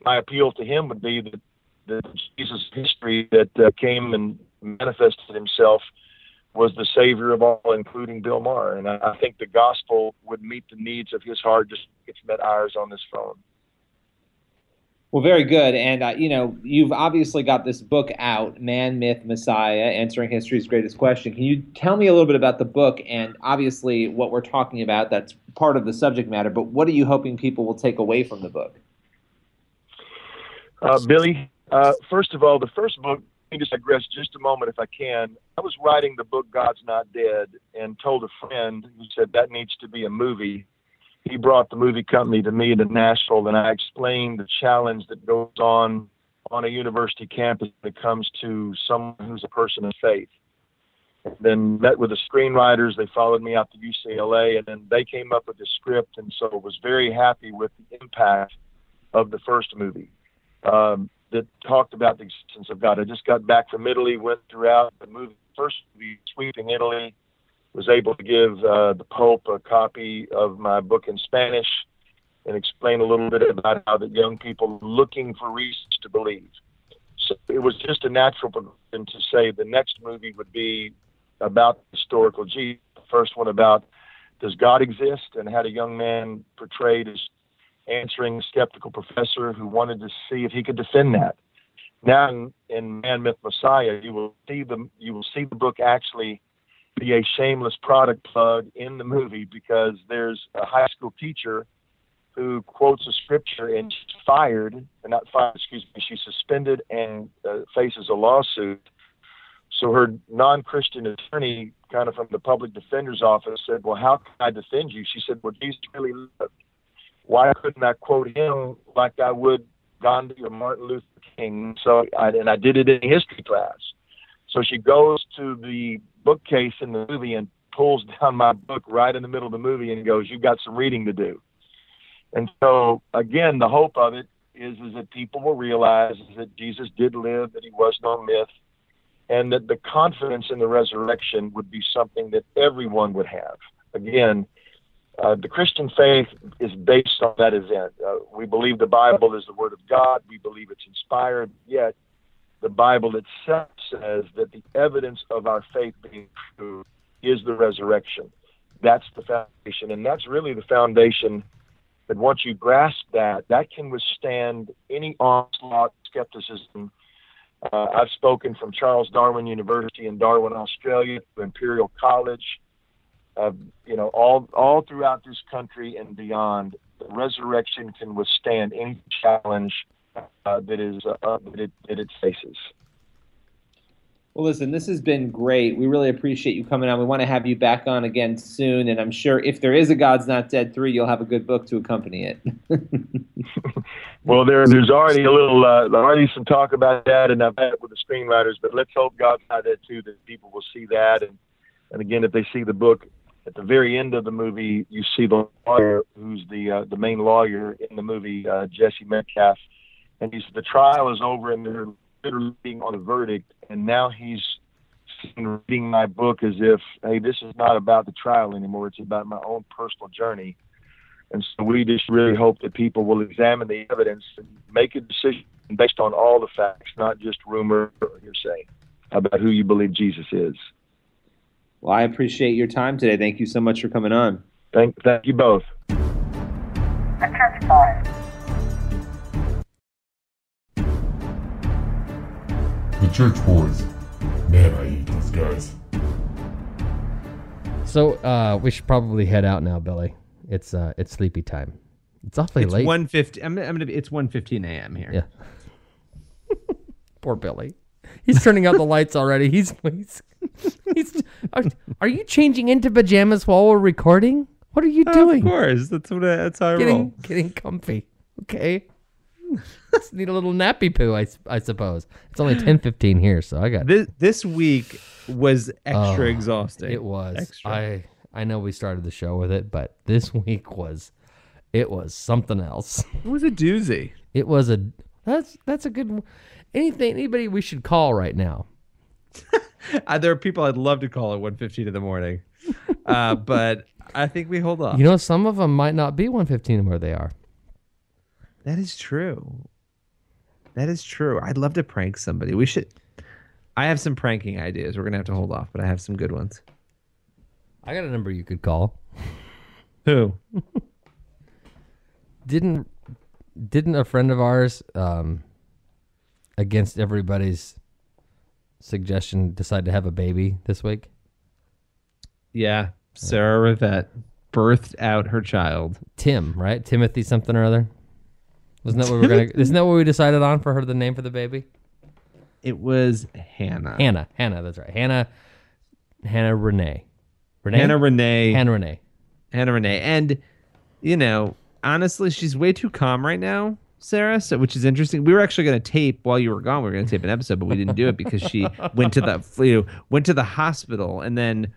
S9: my appeal to him would be that the Jesus history that uh, came and manifested himself was the savior of all, including Bill Maher. And I, I think the gospel would meet the needs of his heart just it's met ours on this phone.
S7: Well, very good. And, uh, you know, you've obviously got this book out, Man, Myth, Messiah, Answering History's Greatest Question. Can you tell me a little bit about the book and obviously what we're talking about? That's part of the subject matter, but what are you hoping people will take away from the book?
S9: Uh, Billy, uh, first of all, the first book, let me just digress just a moment if I can. I was writing the book God's Not Dead and told a friend who said that needs to be a movie. He brought the movie company to me to Nashville, and I explained the challenge that goes on on a university campus when it comes to someone who's a person of faith. And Then met with the screenwriters. They followed me out to UCLA, and then they came up with the script, and so was very happy with the impact of the first movie. Um, that talked about the existence of God. I just got back from Italy, went throughout the movie, first movie, sweeping Italy, was able to give uh, the Pope a copy of my book in Spanish and explain a little bit about how the young people looking for reasons to believe. So it was just a natural progression to say the next movie would be about historical Jesus. The first one about does God exist and had a young man portrayed as answering a skeptical professor who wanted to see if he could defend that. now in, in Man Myth Messiah, you will see the you will see the book actually be a shameless product plug in the movie because there's a high school teacher who quotes a scripture and she's fired, not fired, excuse me, she's suspended and uh, faces a lawsuit. So her non-Christian attorney, kind of from the public defender's office, said, "Well, how can I defend you?" She said, "Well, Jesus really lived. Why couldn't I quote him like I would Gandhi or Martin Luther King?" So, I, and I did it in history class. So she goes to the bookcase in the movie and pulls down my book right in the middle of the movie and goes, "You've got some reading to do." And so, again, the hope of it is is that people will realize that Jesus did live, that he was no myth, and that the confidence in the resurrection would be something that everyone would have. Again, uh, the Christian faith is based on that event. Uh, we believe the Bible is the Word of God. We believe it's inspired. Yet, the Bible itself says that the evidence of our faith being true is the resurrection. That's the foundation, and that's really the foundation that once you grasp that, that can withstand any onslaught, skepticism. Uh, I've spoken from Charles Darwin University in Darwin, Australia, to Imperial College, uh, you know, all all throughout this country and beyond. The resurrection can withstand any challenge uh, that is uh, that, it, that it faces.
S7: Well, listen, this has been great. We really appreciate you coming on. We want to have you back on again soon, and I'm sure if there is a God's Not Dead three, you'll have a good book to accompany it.
S9: well, there, there's already a little, uh, already some talk about that, and I've had it with the screenwriters. But let's hope God's Not Dead too, that people will see that, and and again, if they see the book at the very end of the movie, you see the lawyer who's the uh, the main lawyer in the movie, uh, Jesse Metcalfe, and he said the trial is over, and they're literally being on a verdict, and now he's reading my book as if, hey, this is not about the trial anymore. It's about my own personal journey. And so we just really hope that people will examine the evidence and make a decision based on all the facts, not just rumor or hearsay about who you believe Jesus is.
S7: Well, I appreciate your time today. Thank you so much for coming on.
S9: Thank, thank you both.
S3: The Church Boys.
S2: The Church Boys. Man, I hate these guys.
S4: So uh, we should probably head out now, Billy. It's uh, it's sleepy time. It's awfully
S5: It's
S4: late.
S5: one fifty. I'm, I'm gonna. Be, it's one fifteen a.m. here.
S4: Yeah. Poor Billy. He's turning out the lights already. He's he's, he's are, are you changing into pajamas while we're recording? What are you doing?
S5: Of course, that's what. I, that's how I
S4: Getting
S5: roll.
S4: getting comfy. Okay. Just need a little nappy poo, I, I suppose. It's only ten fifteen here, so I got
S5: This this week was extra
S4: Oh,
S5: exhausting.
S4: It was.
S5: extra.
S4: I I know we started the show with it, but this week was it was something else.
S5: It was a doozy.
S4: It was a that's that's a good anything anybody we should call right now.
S5: Uh, there are people I'd love to call at one fifteen in the morning, uh, but I think we hold off.
S4: You know, some of them might not be 115 where they are.
S5: That is true. That is true. I'd love to prank somebody. We should. I have some pranking ideas. We're gonna have to hold off, but I have some good ones.
S4: I got a number you could call.
S5: Who?
S4: Didn't didn't a friend of ours um against everybody's suggestion decide to have a baby this week?
S5: Yeah, Sarah Rivette birthed out her child.
S4: Tim, right? Timothy something or other. Wasn't that what we we're gonna? Isn't that what we decided on for her? The name for the baby?
S5: It was Hannah.
S4: Hannah. Hannah. That's right. Hannah. Hannah Renee. Renee.
S5: Hannah Renee.
S4: Hannah Renee.
S5: Hannah Renee. And, you know, honestly, she's way too calm right now, Sarah, so, which is interesting. We were actually going to tape while you were gone. We were going to tape an episode, but we didn't do it because she went to the you know, went to the hospital and then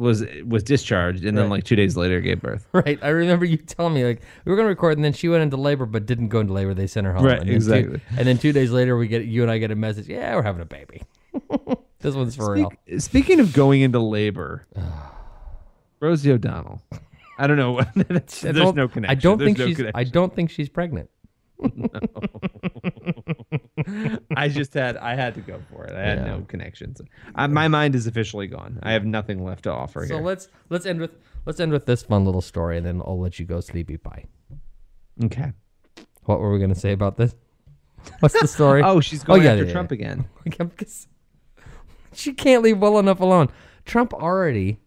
S5: was was discharged and then like two days later gave birth.
S4: Right. I remember you telling me like we were gonna record and then she went into labor but didn't go into labor. They sent her home.
S5: Right,
S4: And
S5: exactly.
S4: Two, and then two days later we get you and I get a message. Yeah, we're having a baby. this one's for real.
S5: Speaking of going into labor, Rosie O'Donnell. I don't know. There's no connection.
S4: I don't
S5: There's
S4: think
S5: no
S4: she's. I don't think she's pregnant.
S5: I just had I had to go for it. I had
S4: Yeah.
S5: no connections. I, my mind is officially gone. I have nothing left to offer
S4: So
S5: here.
S4: let's let's end with let's end with this fun little story and then I'll let you go sleepy pie.
S5: Okay.
S4: What were we gonna say about this? What's the story?
S5: Oh, she's oh, going
S4: yeah,
S5: after
S4: yeah,
S5: Trump again.
S4: She can't leave well enough alone. Trump already.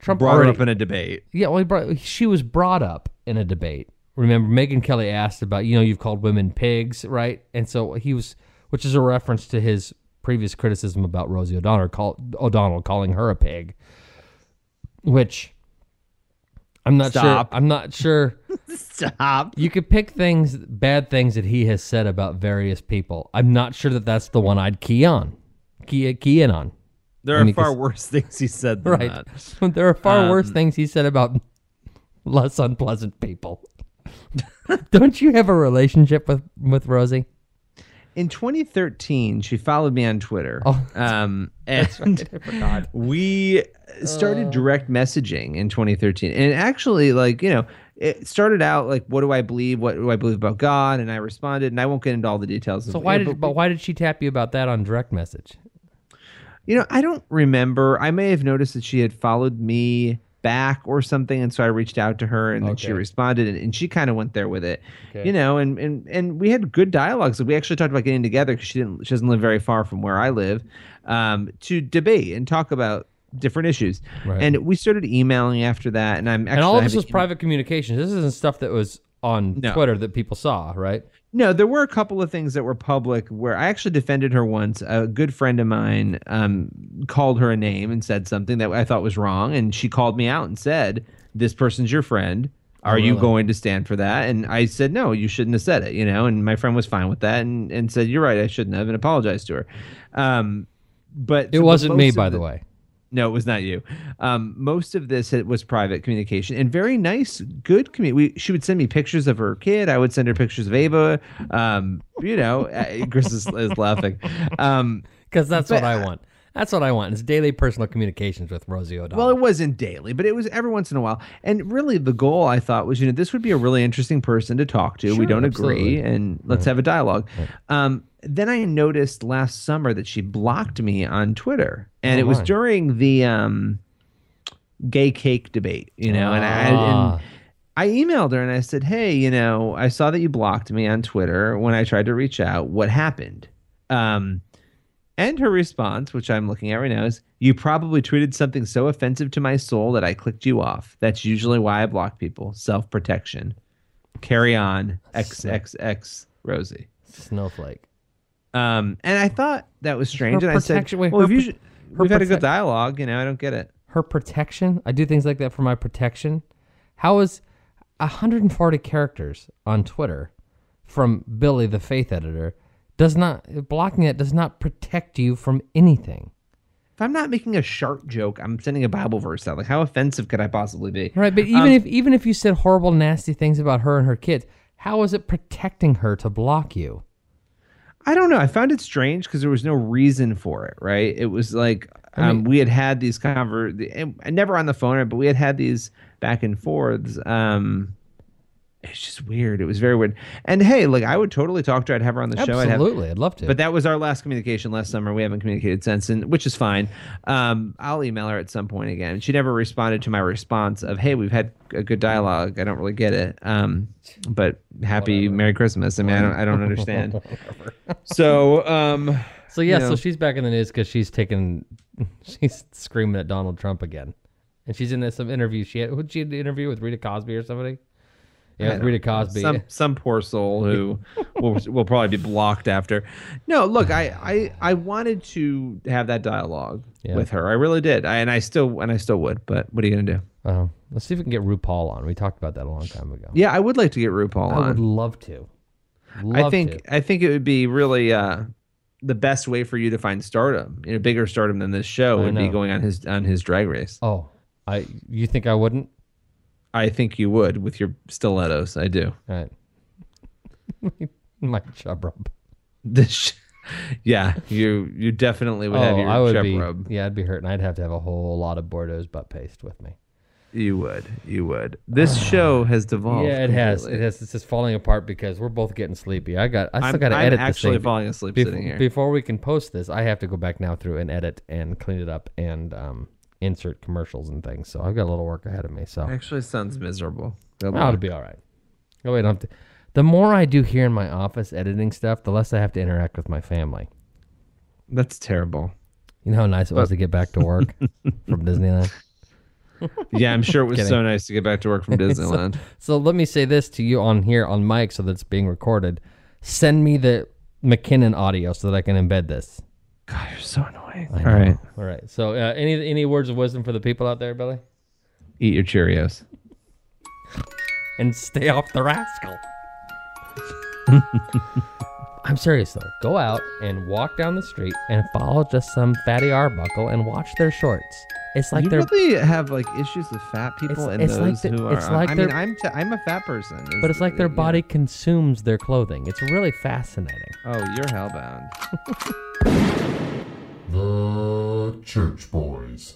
S4: Trump
S5: Brought
S4: already,
S5: up in a debate.
S4: Yeah, well, he brought, she was brought up in a debate. Remember, Megyn Kelly asked about, you know, you've called women pigs, right? And so he was, which is a reference to his previous criticism about Rosie O'Donnell, call, O'Donnell calling her a pig, which I'm not
S5: Stop.
S4: sure. I'm not sure.
S5: Stop.
S4: You could pick things, bad things that he has said about various people. I'm not sure that that's the one I'd key on, key, key in on.
S5: There
S4: I
S5: are
S4: mean,
S5: far
S4: 'cause-
S5: worse things he said than
S4: Right.
S5: that.
S4: there are far worse
S5: Um,
S4: things he said about less unpleasant people. Don't you have a relationship with with Rosie?
S5: In 2013, she followed me on Twitter.
S4: Oh,
S5: um, and
S4: right,
S5: we started direct messaging in 2013. And actually, like, you know, it started out like, what do I believe? What do I believe about God? And I responded, and I won't get into all the details.
S4: So
S5: of,
S4: why did
S5: but-
S4: but why did she tap you about that on direct message?
S5: You know, I don't remember. I may have noticed that she had followed me back or something, and so I reached out to her, and then she responded, and, and she kind of went there with it.
S4: Okay.
S5: You know, and and and we had good dialogues. We actually talked about getting together because she didn't. She doesn't live very far from where I live, um, to debate and talk about different issues.
S4: Right.
S5: And we started emailing after that, and I'm actually
S4: and all of this was private communications. This isn't stuff that was on
S5: No.
S4: Twitter that people saw, right?
S5: No, there were a couple of things that were public where I actually defended her once. A good friend of mine um, called her a name and said something that I thought was wrong, and she called me out and said, "This person's your friend. Are you
S4: really?
S5: going to stand for that?" And I said, "No, you shouldn't have said it." You know, and my friend was fine with that and, and said, "You're right, I shouldn't have," and apologized to her. Um, but
S4: It wasn't me, by the way.
S5: No, it was not you. Um, most of this it was private communication and very nice, good community. She would send me pictures of her kid. I would send her pictures of Ava. Um, you know, Chris is, is laughing. Um,
S4: Because that's what I want. That's what I want. It's daily personal communications with Rosie O'Donnell.
S5: well, it wasn't daily, but it was every once in a while. And really, the goal I thought was, you know, this would be a really interesting person to talk to. we don't
S4: absolutely.
S5: agree, and let's have a dialogue. Um, then I noticed last summer that she blocked me on Twitter, and
S4: Oh,
S5: it was
S4: my.
S5: during the um, gay cake debate. You know, and I.
S4: Ah.
S5: And, I emailed her and I said, "Hey, you know, I saw that you blocked me on Twitter when I tried to reach out. What happened?" Um, and her response, which I'm looking at right now, is, "You probably tweeted something so offensive to my soul that I clicked you off. That's usually why I block people. Self-protection. Carry on. XXX Rosie."
S4: Snowflake.
S5: Um, and I thought that was strange,
S4: Her
S5: and I said,
S4: protection- wait,
S5: "Well,
S4: her
S5: if you
S4: pro-
S5: should,
S4: her
S5: we've had a good
S4: protect-
S5: dialogue. You know, I don't get it."
S4: her protection. I do things like that for my protection. How is 140 characters on Twitter from Billy the Faith editor does not blocking it does not protect you from anything.
S5: If I'm not making a sharp joke, I'm sending a Bible verse out. Like, how offensive could I possibly be?
S4: Right, but even
S5: Um,
S4: if even if you said horrible nasty things about her and her kids, how is it protecting her to block you?
S5: I don't know. I found it strange because there was no reason for it. Right? It was like
S4: I mean-
S5: um, we had had these conver, and never on the phone, but we had had these back and forths. Um, it's just weird. It was very weird. And hey, like I would totally talk to her. I'd have her on the show. I'd have,
S4: Absolutely, I'd love to.
S5: But that was our last communication last summer. We haven't communicated since, and which is fine. Um, I'll email her at some point again. She never responded to my response of, "Hey, we've had a good dialogue. I don't really get it." Um, but happy Merry Christmas. I mean, I don't, I don't understand. so, um,
S4: So yeah,
S5: you know.
S4: so she's back in the news because she's taking, she's screaming at Donald Trump again, and she's in this, some interview. She had, who'd she had the interview with Rita Cosby or somebody? Yeah, Rita. Cosby.
S5: Some some poor soul who will will probably be blocked after. No, look, I I, I wanted to have that dialogue
S4: Yeah.
S5: with her. I really did. I, and I still and I still would. But what are you gonna do?
S4: Oh, let's see if we can get RuPaul on. We talked about that a long time ago.
S5: Yeah, I would like to get RuPaul
S4: I
S5: on.
S4: I would love to.
S5: I think
S4: to.
S5: I think it would be really uh, the best way for you to find stardom, you know, bigger stardom than this show
S4: I
S5: would be going on his on his drag race.
S4: Oh, I. You think I wouldn't?
S5: I think you would with your stilettos. I do.
S4: All right. My chub rub.
S5: This, yeah, you you definitely would have
S4: oh,
S5: your
S4: I would
S5: chub
S4: be.
S5: rub.
S4: Yeah, I'd be hurting. I'd have to have a whole lot of Boudreaux's butt paste with me.
S5: You would. You would. This show has devolved.
S4: yeah, it has. It has. It's just falling apart because we're both getting sleepy. I got. I still
S5: I'm-
S4: got to
S5: I'm
S4: edit.
S5: actually
S4: this
S5: falling asleep
S4: Bef-
S5: sitting here.
S4: Before we can post this, I have to go back now through and edit and clean it up and um, insert commercials and things. So I've got a little work ahead of me. So
S5: Actually, sounds miserable. Good
S4: it'll
S5: luck.
S4: be all right. Oh wait, I have to, The more I do here in my office editing stuff, the less I have to interact with my family.
S5: That's terrible.
S4: You know how nice it was to get back to work from Disneyland?
S5: Yeah, I'm sure it was so nice to get back to work from Disneyland.
S4: so, so let me say this to you on here on mic so that it's being recorded. Send me the MacKinnon audio so that I can embed this.
S5: God, you're so annoying.
S4: I
S5: All
S4: know.
S5: right.
S4: All right. So uh, any any words of wisdom for the people out there, Billy?
S5: Eat your Cheerios.
S4: And stay off the rascal. I'm serious though. Go out and walk down the street and follow just some fatty Arbuckle and watch their shorts. It's like
S5: you
S4: they're
S5: really have like issues with fat people
S4: It's-
S5: and
S4: it's
S5: those
S4: like the-
S5: who are.
S4: it's like
S5: I mean,
S4: they're-
S5: I'm t- I'm a fat person.
S4: but it's like their body consumes their clothing. It's really fascinating.
S5: Oh, you're hellbound.
S2: The Church Boys.